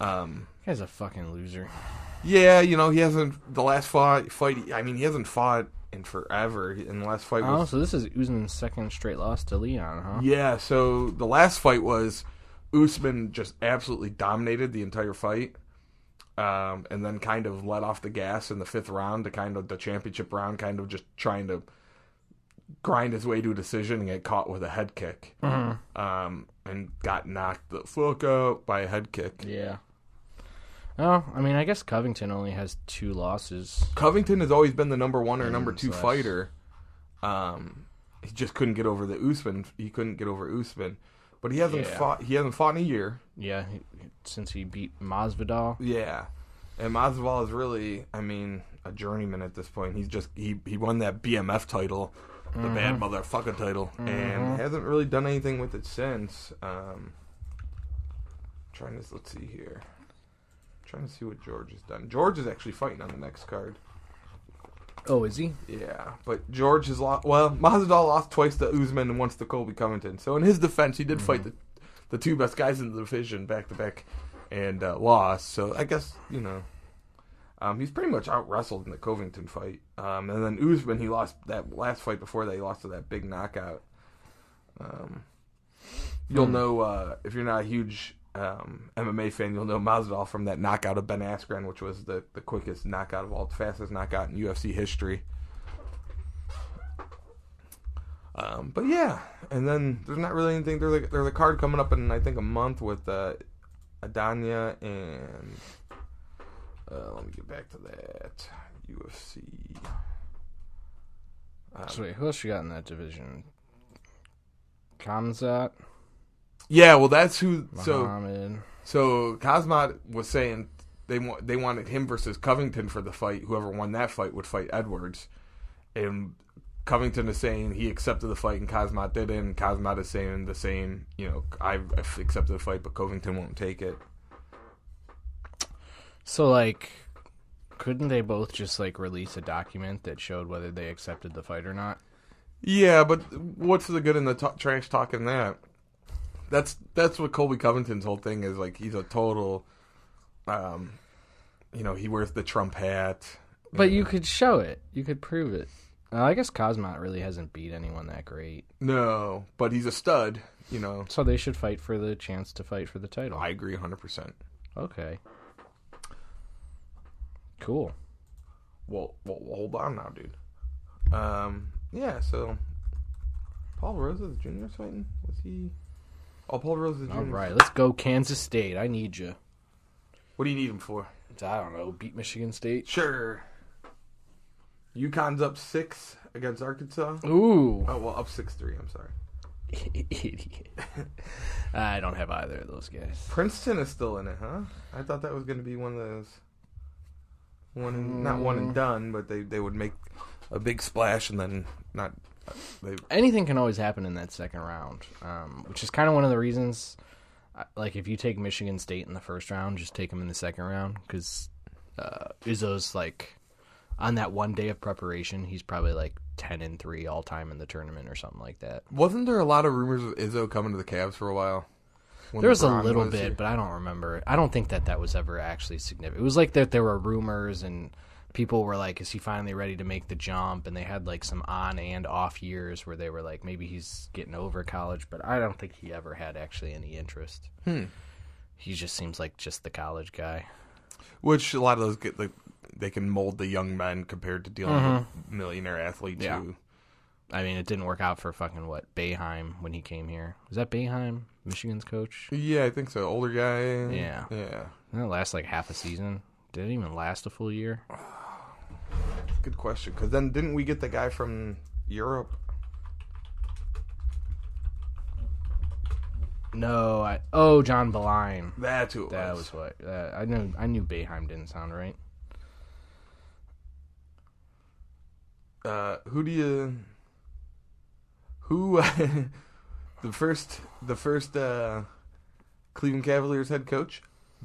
Um, guy's a fucking loser. yeah, you know, he hasn't, the last fight, fight I mean, he hasn't fought in forever. In the last fight Oh, was so this is Usman's second straight loss to Leon, huh? Yeah, so the last fight was Usman just absolutely dominated the entire fight. Um, and then kind of let off the gas in the fifth round to kind of the championship round, kind of just trying to grind his way to a decision and get caught with a head kick. Um, and got knocked the fuck out by a head kick. Yeah. Oh, I mean, I guess Covington only has two losses. Covington has always been the number one or number two slash- fighter. Um, he just couldn't get over the Usman. He couldn't get over Usman, but he hasn't Yeah. fought. He hasn't fought in a year. Yeah, he, since he beat Masvidal. Yeah, and Masvidal is really, I mean, a journeyman at this point. He's just he he won that BMF title, the bad motherfucker title, and hasn't really done anything with it since. Um, trying to let's see here, trying to see what George has done. George is actually fighting on the next card. Oh, is he? Yeah, but George has lost. Well, Masvidal lost twice to Usman and once to Colby Covington. So in his defense, he did fight the the two best guys in the division back to back, and uh, lost. So I guess you know, um, he's pretty much out wrestled in the Covington fight. Um, and then Usman, he lost that last fight before that. He lost to that big knockout. Um, you'll know uh, if you're not a huge um, MMA fan, you'll know Masvidal from that knockout of Ben Askren, which was the, the quickest knockout of all, the fastest knockout in UFC history. Um, but yeah, and then there's not really anything. There's a, there's a card coming up in I think a month with uh, Adanya and uh, let me get back to that UFC. Um, So wait, who else you got in that division? Khamzat, yeah, well, that's who. So Muhammad. So Kazmat was saying they wa- they wanted him versus Covington for the fight. Whoever won that fight would fight Edwards, and Covington is saying he accepted the fight and Kazmat didn't. And Kazmat is saying the same. You know, I've accepted the fight, but Covington won't take it. So like, couldn't they both just like release a document that showed whether they accepted the fight or not? Yeah, but what's the good in the t- trash talking that? That's that's what Colby Covington's whole thing is. Like he's a total, um, you know, he wears the Trump hat. But you could show it. You could prove it. Uh, I guess Cosmot really hasn't beat anyone that great, No, but he's a stud. You know, so they should fight for the chance to fight for the title. I agree hundred percent. Okay. Cool. Well, well, well, hold on now, dude. Um, yeah. So, Paul Rosa is fighting. Was he? Oh, Paul Rosa Jr. All right, let's go Kansas State. I need you. What do you need him for? I don't know. Beat Michigan State. Sure. UConn's up six against Arkansas. Ooh. Oh well, up six three. I'm sorry. Idiot. I don't have either of those guys. Princeton is still in it, huh? I thought that was going to be one of those one and, not one and done, but they they would make a big splash and then not. They Anything can always happen in that second round, um, which is kind of one of the reasons. Like, if you take Michigan State in the first round, just take them in the second round because uh, Izzo's like on that one day of preparation, he's probably like ten and three all time in the tournament or something like that. wasn't there a lot of rumors of Izzo coming to the Cavs for a while. There was a little was bit, here? but I don't remember. I don't think that that was ever actually significant. It was like that there were rumors and people were like, "Is he finally ready to make the jump?" And they had like some on and off years where they were like, "Maybe he's getting over college," but I don't think he ever had actually any interest. Hmm. He just seems like just the college guy. Which a lot of those get like they can mold the young men compared to dealing with millionaire athletes. Yeah. who- I mean, it didn't work out for fucking what Bayheim when he came here. Was that Bayheim, Michigan's coach? yeah, I think so. Older guy. Yeah. yeah. Didn't it last like half a season? Did it even last a full year? Good question. Because then didn't we get the guy from Europe? No, I oh John Beilein. That's who it That was. was what uh, I knew. I knew Bayheim didn't sound right. Uh, who do you? Who? the first, the first uh, Cleveland Cavaliers head coach,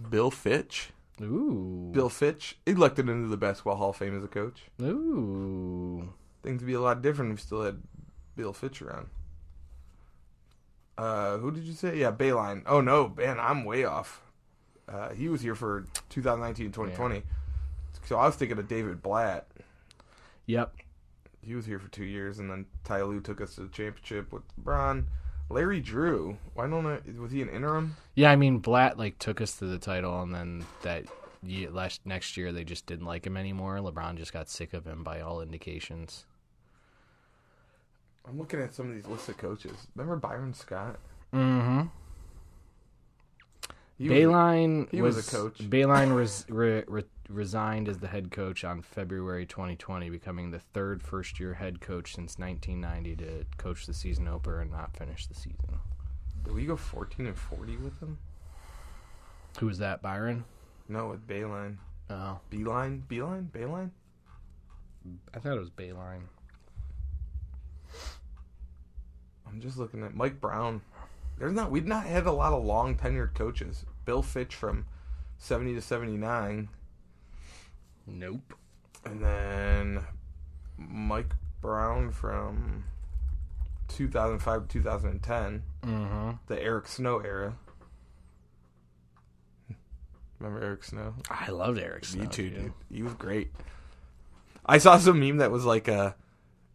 Bill Fitch. Ooh, Bill Fitch elected into the Basketball Hall of Fame as a coach. Ooh, Things would be a lot different if we still had Bill Fitch around. Uh, who did you say? Yeah, Beilein. Oh no, man, I'm way off. Uh, he was here for 2019 2020. So I was thinking of David Blatt. yep. He was here for two years, and then Ty Lue took us to the championship with LeBron. Larry Drew. Why don't I? Was he an interim? Yeah, I mean Blatt like took us to the title, and then that year, last next year they just didn't like him anymore. LeBron just got sick of him by all indications. I'm looking at some of these lists of coaches. Remember Byron Scott? Mm-hmm. He was- Beilein he was a coach. Beilein res, re, re, resigned as the head coach on February 2020, becoming the third first-year head coach since 1990 to coach the season opener and not finish the season. Did we go 14 and 40 with him? Who was that, Byron? No, with Bayline. Oh, Beeline? Beeline? Bayline? I thought it was Bayline. I'm just looking at Mike Brown. There's not we've not had a lot of long tenured coaches. Bill Fitch from 70 to 79, Nope. and then Mike Brown from 2005 to 2010, Mm-hmm. the Eric Snow era. Remember Eric Snow? I loved Eric Snow. You too, dude. He was great. I saw some meme that was like a,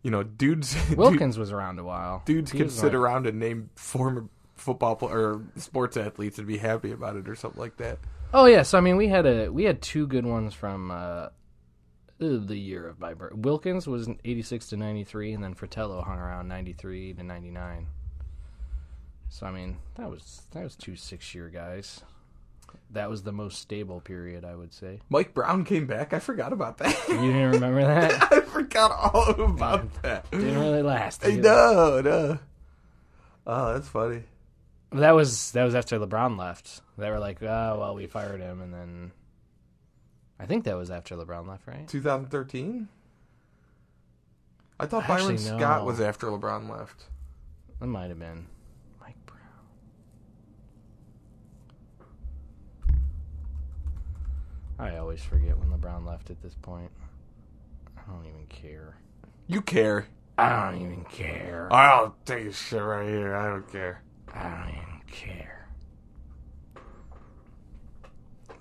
you know, dudes dude- Wilkens was around a while. dudes He could sit like- around and name former football pl- or sports athletes and be happy about it or something like that. Oh yeah, so I mean, we had a we had two good ones from uh, the year of my birth. Wilkens was eighty six to ninety three, and then Fratello hung around ninety three to ninety nine. So I mean, that was that was two six year guys. That was the most stable period, I would say. Mike Brown came back. I forgot about that. You didn't remember that? I forgot all about that. Didn't really last. Either. know, no. Oh, that's funny. That was that was after LeBron left. They were like, "Oh well, we fired him," and then I think that was after LeBron left, right? 2013? I thought Actually, Byron no. Scott was after LeBron left. That might have been Mike Brown. I always forget when LeBron left at this point. I don't even care. You care. I don't even care. I'll take a shit right here. I don't care. I don't even care.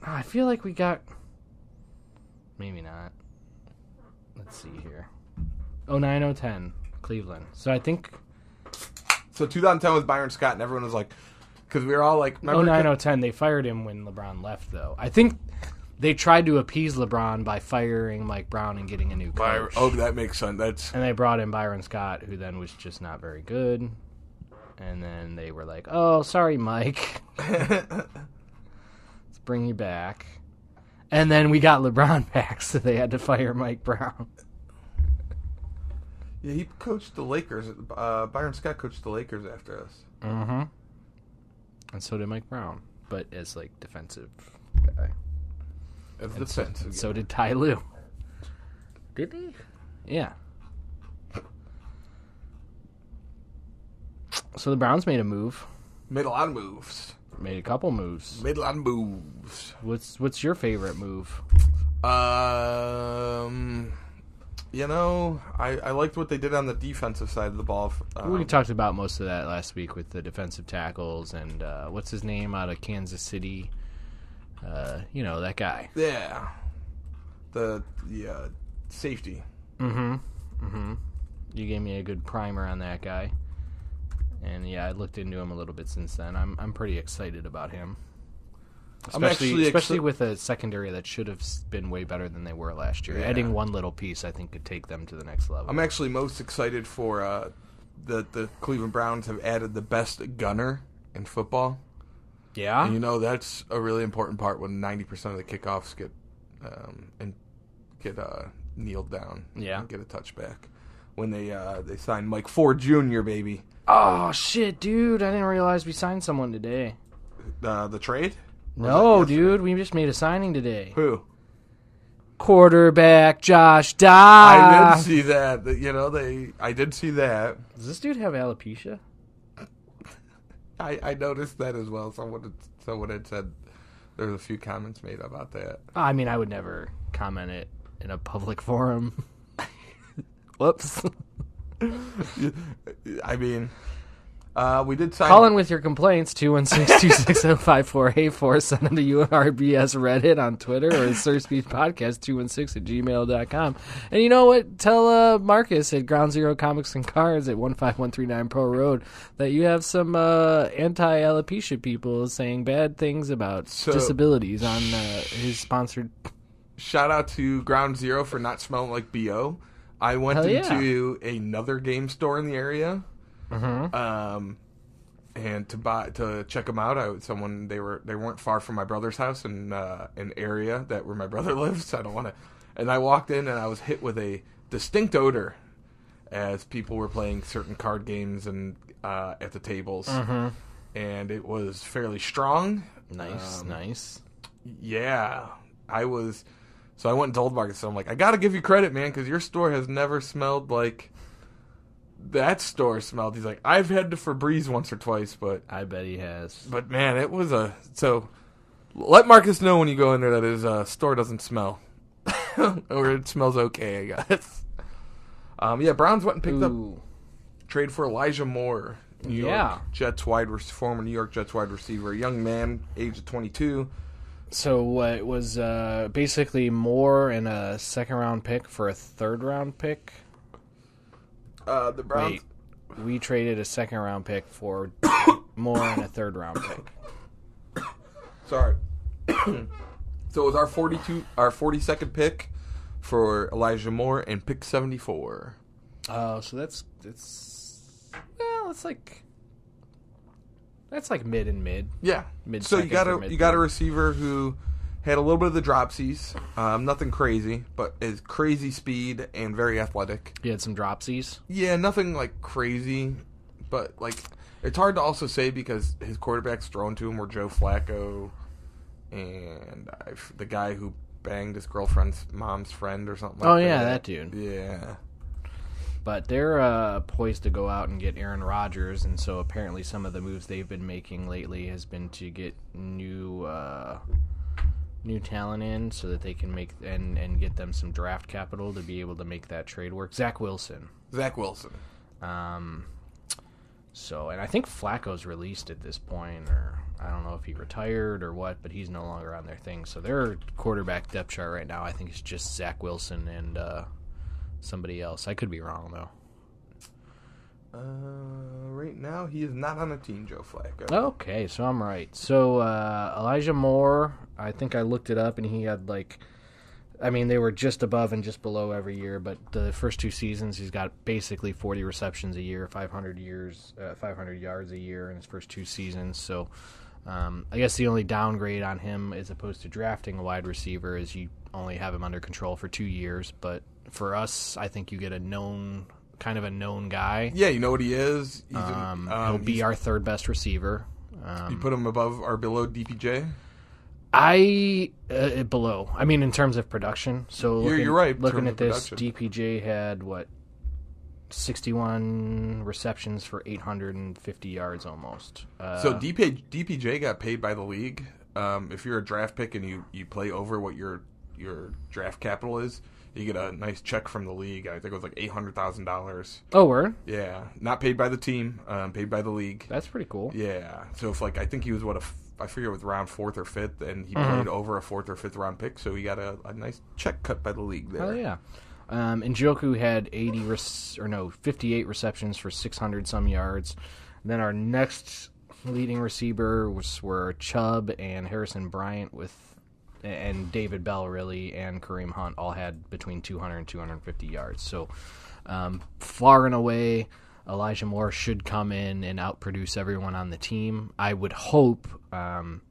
I feel like we got. Maybe not. Let's see here. Oh nine oh ten Cleveland. So I think So 2010 was Byron Scott, and everyone was like, because we were all like, Oh remember? nine oh ten. They fired him when LeBron left, though. I think they tried to appease LeBron by firing Mike Brown and getting a new Byron- oh, that makes sense. That's And they brought in Byron Scott, who then was just not very good. And then they were like, "Oh, sorry, Mike. Let's bring you back." And then we got LeBron back, so they had to fire Mike Brown. yeah. He coached the Lakers. Uh, Byron Scott coached the Lakers after us. Mm-hmm. And so did Mike Brown, but as like defensive guy. As And so, defensive. so did Ty Lue. Did he? Yeah. So the Browns made a move. Made a lot of moves. Made a couple moves. Made a lot of moves. What's what's your favorite move? Um, you know, I, I liked what they did on the defensive side of the ball. Um, we talked about most of that last week with the defensive tackles and uh, what's his name out of Kansas City. Uh, you know that guy. yeah, the the uh, safety. Mm-hmm. Mm-hmm. You gave me a good primer on that guy. And yeah, I looked into him a little bit since then. I'm I'm pretty excited about him. I'm Especially, actually especially with a secondary that should have been way better than they were last year. Yeah. Adding one little piece, I think, could take them to the next level. I'm actually most excited for uh, the the Cleveland Browns have added the best gunner in football. yeah, And you know that's a really important part when 90% of the kickoffs get um, and get uh, kneeled down. Yeah. and get a touchback. When they uh, they signed Mike Ford Jr. baby, Oh shit, dude! I didn't realize we signed someone today. uh, the trade. No, dude, we just made a signing today. Who? Quarterback Josh Dodd. I Dobbs. did see that. You know they. I did see that. Does this dude have alopecia? I, I noticed that as well. Someone had, someone had said there was a few comments made about that. I mean, I would never comment it in a public forum. Whoops. I mean, uh, we did sign. Call in with your complaints, 216-260-5484. Send them to URBS Reddit on Twitter or Slurred Speech Podcast 216 at gmail.com. And you know what? Tell uh, Marcus at Ground Zero Comics and Cards at 15139 Pearl Road that you have some uh, anti-alopecia people saying bad things about So- disabilities on uh, his sponsored... Shout out to Ground Zero for not smelling like bo. I went Hell yeah. into another game store in the area, Mhm. um, and to buy to check them out. I someone they were they weren't far from my brother's house in uh, an area that where my brother lives. I don't want to. And I walked in and I was hit with a distinct odor as people were playing certain card games and uh, at the tables, Mhm. and it was fairly strong. Nice, Um, nice. Yeah, I was. So I went and told Marcus. So I'm like, I got to give you credit, man, because your store has never smelled like that store smelled. He's like, I've had to Febreze once or twice, but I bet he has. but man, it was a so. Let Marcus know when you go in there that his uh, store doesn't smell, or it smells okay. I guess. Um, yeah, Browns went and picked up trade for Elijah Moore, New Yeah. York Jets wide former New York Jets wide receiver, young man, age of 22. So what it was uh, basically more in a second round pick for a third round pick. Uh, the Browns. Wait, we traded a second round pick for more in a third round pick. Sorry. so it was our 42 our 42nd pick for Elijah Moore and pick 74. Oh, so that's that's well, it's like that's like mid and mid. Yeah. Mid so you got a you got a receiver who had a little bit of the dropsies. Um, nothing crazy, but is crazy speed and very athletic. He had some dropsies. Yeah, nothing like crazy, but like it's hard to also say because his quarterbacks thrown to him were Joe Flacco and I f the guy who banged his girlfriend's mom's friend or something. like Oh, yeah, that dude. Yeah. But they're uh, poised to go out and get Aaron Rodgers, and so apparently some of the moves they've been making lately has been to get new uh, new talent in, so that they can make and and get them some draft capital to be able to make that trade work. Zach Wilson. Zach Wilson. Um, so, and I think Flacco's released at this point, or I don't know if he retired or what, but he's no longer on their thing. So their quarterback depth chart right now, I think, is just Zach Wilson and uh, somebody else. I could be wrong though. Uh, right now he is not on a team, Joe Flacco. Okay, so I'm right. So uh, Elijah Moore, I think I looked it up, and he had like, I mean, they were just above and just below every year, but the first two seasons he's got basically 40 receptions a year, 500 years, uh, 500 yards a year in his first two seasons. So. Um, I guess the only downgrade on him, as opposed to drafting a wide receiver, is you only have him under control for two years. But for us, I think you get a known, kind of a known guy. Yeah, you know what he is. He's Um, um, he'll be our third best receiver. Um, You put him above or below DPJ. I uh, below. I mean, in terms of production. So You're- you're right, Looking at this, production. DPJ had what sixty-one receptions for eight hundred and fifty yards almost. Uh, So DP, DPJ got paid by the league. Um, if you're a draft pick and you, you play over what your your draft capital is, you get a nice check from the league. I think it was like eight hundred thousand dollars. oh, word. Yeah, not paid by the team, um, paid by the league. That's pretty cool. Yeah. So if like I think he was what a I forget it was round fourth or fifth, and he Mm-hmm. played over a fourth or fifth round pick, so he got a, a nice check cut by the league there. Oh yeah. Um, and Njoku had 80 rec- or no 58 receptions for 600 some yards. then our next leading receiver was were Chubb and Harrison Bryant with and David Bell really and Kareem Hunt all had between 200 and 250 yards. So um, far and away, Elijah Moore should come in and outproduce everyone on the team. I would hope. Um,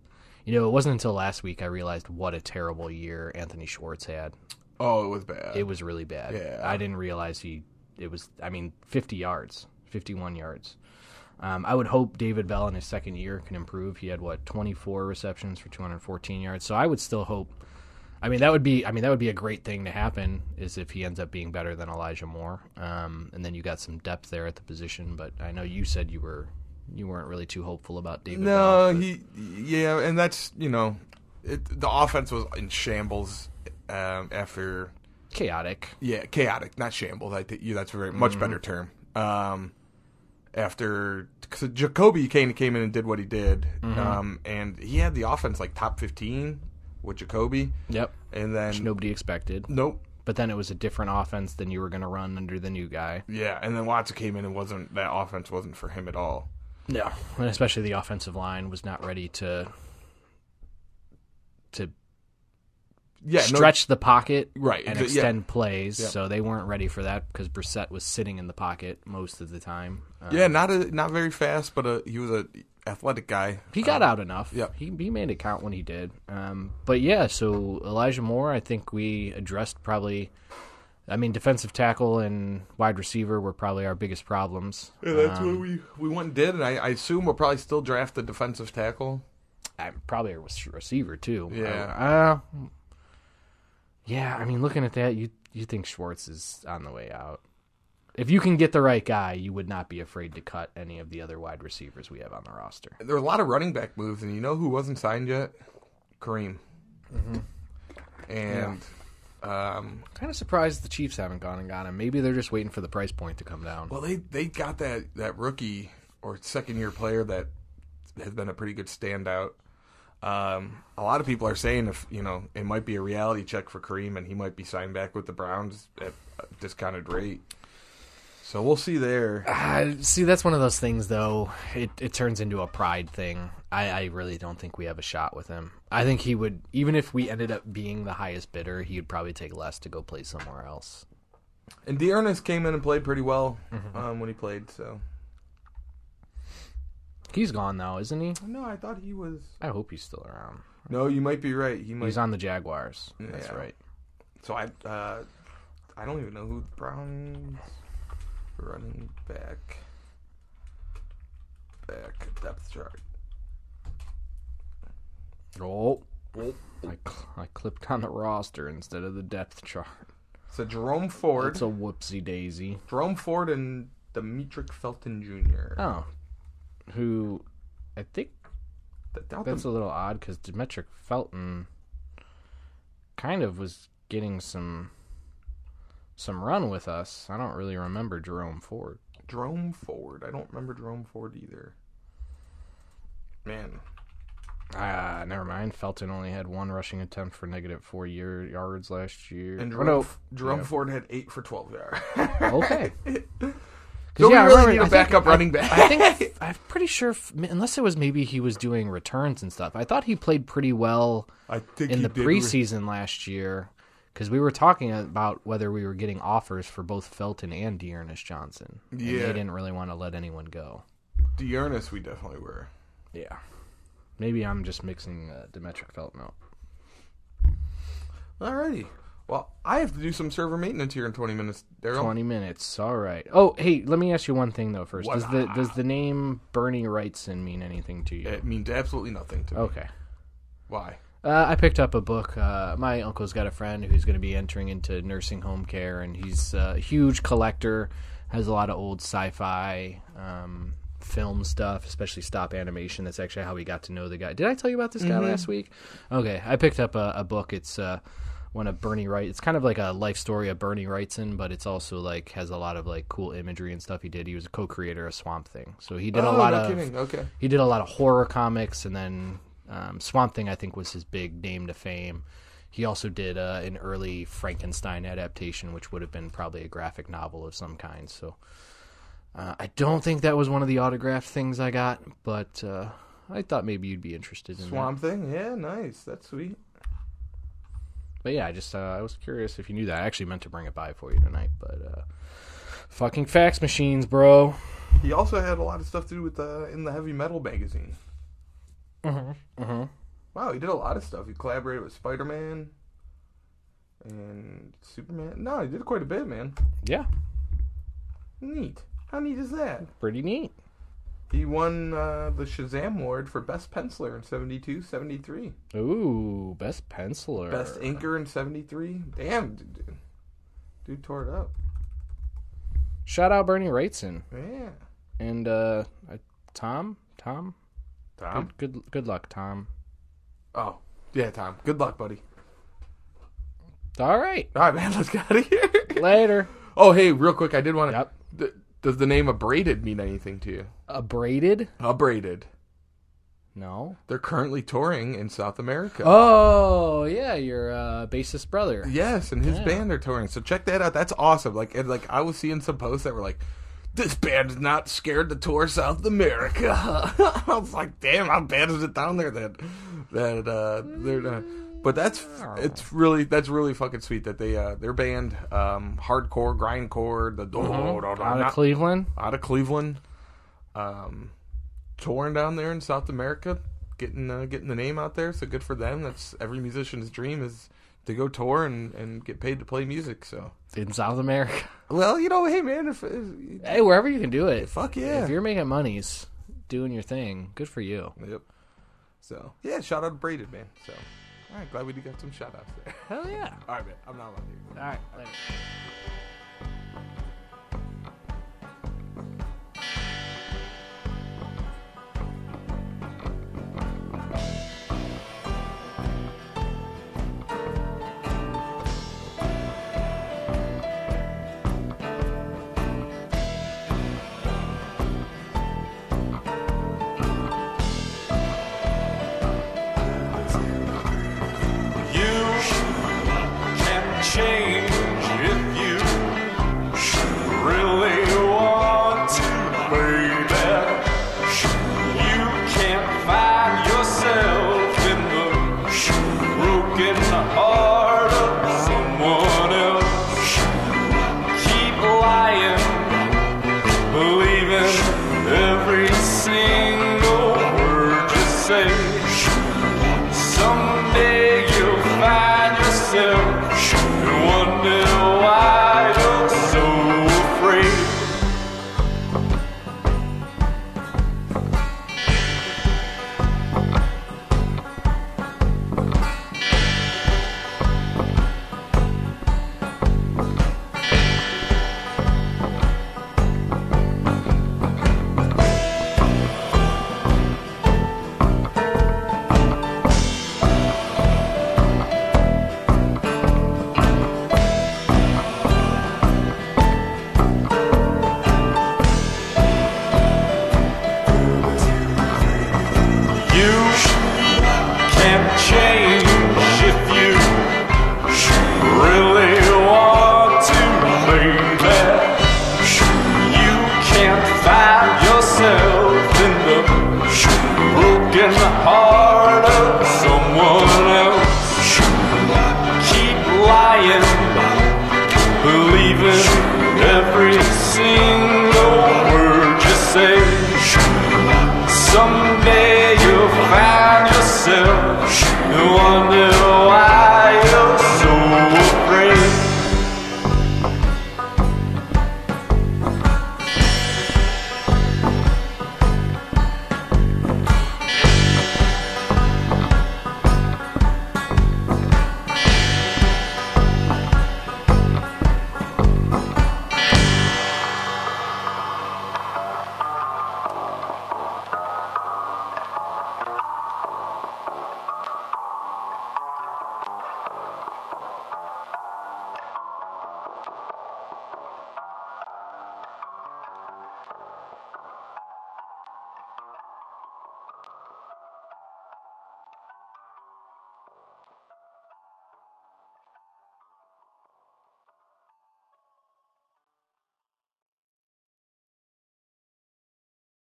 you know, it wasn't until last week I realized what a terrible year Anthony Schwartz had. Oh, it was bad. It was really bad. Yeah. I didn't realize he. It was. I mean, fifty yards, fifty-one yards. Um, I would hope David Bell in his second year can improve. He had what twenty-four receptions for two hundred fourteen yards. So I would still hope. I mean, that would be. I mean, that would be a great thing to happen. Is if he ends up being better than Elijah Moore, um, and then you got some depth there at the position. But I know you said you were. You weren't really too hopeful about David. no, Bell, he yeah, and that's you know, it, the offense was in shambles um, after chaotic. yeah, chaotic, not shambles. I think yeah, that's a very much Mm-hmm. better term. Um, after cause Jacoby came came in and did what he did, Mm-hmm. um, and he had the offense like top fifteen with Jacoby, Yep. and then Which nobody expected. nope, But then it was a different offense than you were going to run under the new guy. yeah, and then Watson came in and wasn't that offense wasn't for him at all. No, and especially the offensive line was not ready to to Yeah, no- stretch the pocket Right, and the- yeah. extend plays. Yeah. So they weren't ready for that because Brissett was sitting in the pocket most of the time. Um, yeah, not a, not very fast, but a, he was a athletic guy. he got out enough. yeah. he he made it count when he did. Um, but yeah, so Elijah Moore, I think we addressed probably. I mean, defensive tackle and wide receiver were probably our biggest problems. Yeah, that's Um, what we we went and did, and I, I assume we'll probably still draft the defensive tackle. I, probably a receiver too. Yeah. Uh, yeah. I mean, looking at that, you you think Schwartz is on the way out. If you can get the right guy, you would not be afraid to cut any of the other wide receivers we have on the roster. There are a lot of running back moves, and you know who wasn't signed yet? Kareem. And um, Kind of surprised the Chiefs haven't gone and got him. Maybe they're just waiting for the price point to come down. well, they they got that that rookie or second year player that has been a pretty good standout. Um, a lot of people are saying if you know it might be a reality check for Kareem, and he might be signed back with the Browns at a discounted rate. So we'll see there. Uh, see, that's one of those things, though. It it turns into a pride thing. I, I really don't think we have a shot with him. I think he would, even if we ended up being the highest bidder, he would probably take less to go play somewhere else. And D'Ernest came in and played pretty well um, when he played. So He's gone now, isn't he? no, I thought he was. I hope he's still around. No, you might be right. He might. He's on the Jaguars. That's right. So I, uh, I don't even know who the Browns running back back depth chart. Oh, oh. I, cl- I clicked on the roster instead of the depth chart. So Jerome Ford, It's a whoopsie daisy. Jerome Ford, and Demetric Felton Jr. Oh, who I think Th- doubt that's them- a little odd because Demetric Felton kind of was getting some some run with us. I don't really remember Jerome Ford. Jerome Ford. I don't remember Jerome Ford either. Man, Ah, never mind. Felton only had one rushing attempt for negative four year yards last year. and Oh, Jerome, no. Jerome Yeah. Ford had eight for twelve yards. Okay. So we yeah, I really remember- need I a think- backup I- running back. I think I'm pretty sure, unless it was maybe he was doing returns and stuff. I thought he played pretty well I think in the did re- preseason last year because we were talking about whether we were getting offers for both Felton and D'Ernest Johnson. And Yeah. they didn't really want to let anyone go. D'Ernest, we definitely were. Yeah, maybe I'm just mixing uh, Demetric Felton up. Alrighty. Well, I have to do some server maintenance here in 20 minutes. Daryl. Twenty minutes. All right. Oh, hey, let me ask you one thing though. First, does the What? does the name Bernie Wrightson mean anything to you? It means absolutely nothing to me. Okay. Why? Uh, I picked up a book. Uh, my uncle's got a friend who's going to be entering into nursing home care, and he's a huge collector. Has a lot of old sci-fi um, film stuff, especially stop animation. That's actually how we got to know the guy. Did I tell you about this guy last week? Okay, I picked up a, a book. It's uh, one of Bernie Wright. It's kind of like a life story of Bernie Wrightson, but it's also like has a lot of like cool imagery and stuff he did. He was a co-creator of Swamp Thing, so he did a oh, lot no of kidding. Okay. he did a lot of horror comics and then Um, Swamp Thing, I think, was his big name to fame. He also did uh, an early Frankenstein adaptation, which would have been probably a graphic novel of some kind. So uh, I don't think that was one of the autographed things I got, but uh, I thought maybe you'd be interested in Swamp Thing, yeah, nice. That's sweet. But yeah, I just uh, I was curious if you knew that. I actually meant to bring it by for you tonight, but uh, fucking fax machines, bro. He also had a lot of stuff to do with uh, in the heavy metal magazine. Mm-hmm. Mm-hmm. Wow, he did a lot of stuff. He collaborated with Spider Man and Superman. No, he did quite a bit, man. Yeah, Neat. How neat is that? pretty neat. He won uh, the Shazam Award for Best Penciler in 72, 73. Ooh, best penciler. Best Inker in 73. Damn, dude. Dude, dude tore it up. Shout out Bernie Wrightson Yeah. and uh, uh, Tom. Tom. Tom? Good, good, good luck, Tom. Oh, yeah, Tom. Good luck, buddy. All right, All right, man, let's get out of here. later. oh, hey, real quick, I did want to. Yep. Th- does the name Abraded mean anything to you? Abraded? Abraded. No. They're currently touring in South America. Oh yeah, your uh, bassist brother. Yes, and his Yeah. band are touring. So check that out. That's awesome. Like, and like I was seeing some posts that were like, "This band is not scared to tour South America." I was like, "Damn, how bad is it down there that that uh, they're not?" But that's it's really that's really fucking sweet that they uh, their band um, hardcore grindcore the Mhm. Out of not- Cleveland. out of Cleveland, um, touring down there in South America, getting uh, getting the name out there. So good for them. That's every musician's dream is to go tour and, and get paid to play music. So in South America. well, you know, hey man, if, if Hey, wherever you can do it. fuck yeah, If you're making monies, doing your thing, good for you. yep. So yeah, shout out to Abraded man. So all right, glad we got some shout outs there. Hell yeah. all right, man, I'm not on here. All right, later.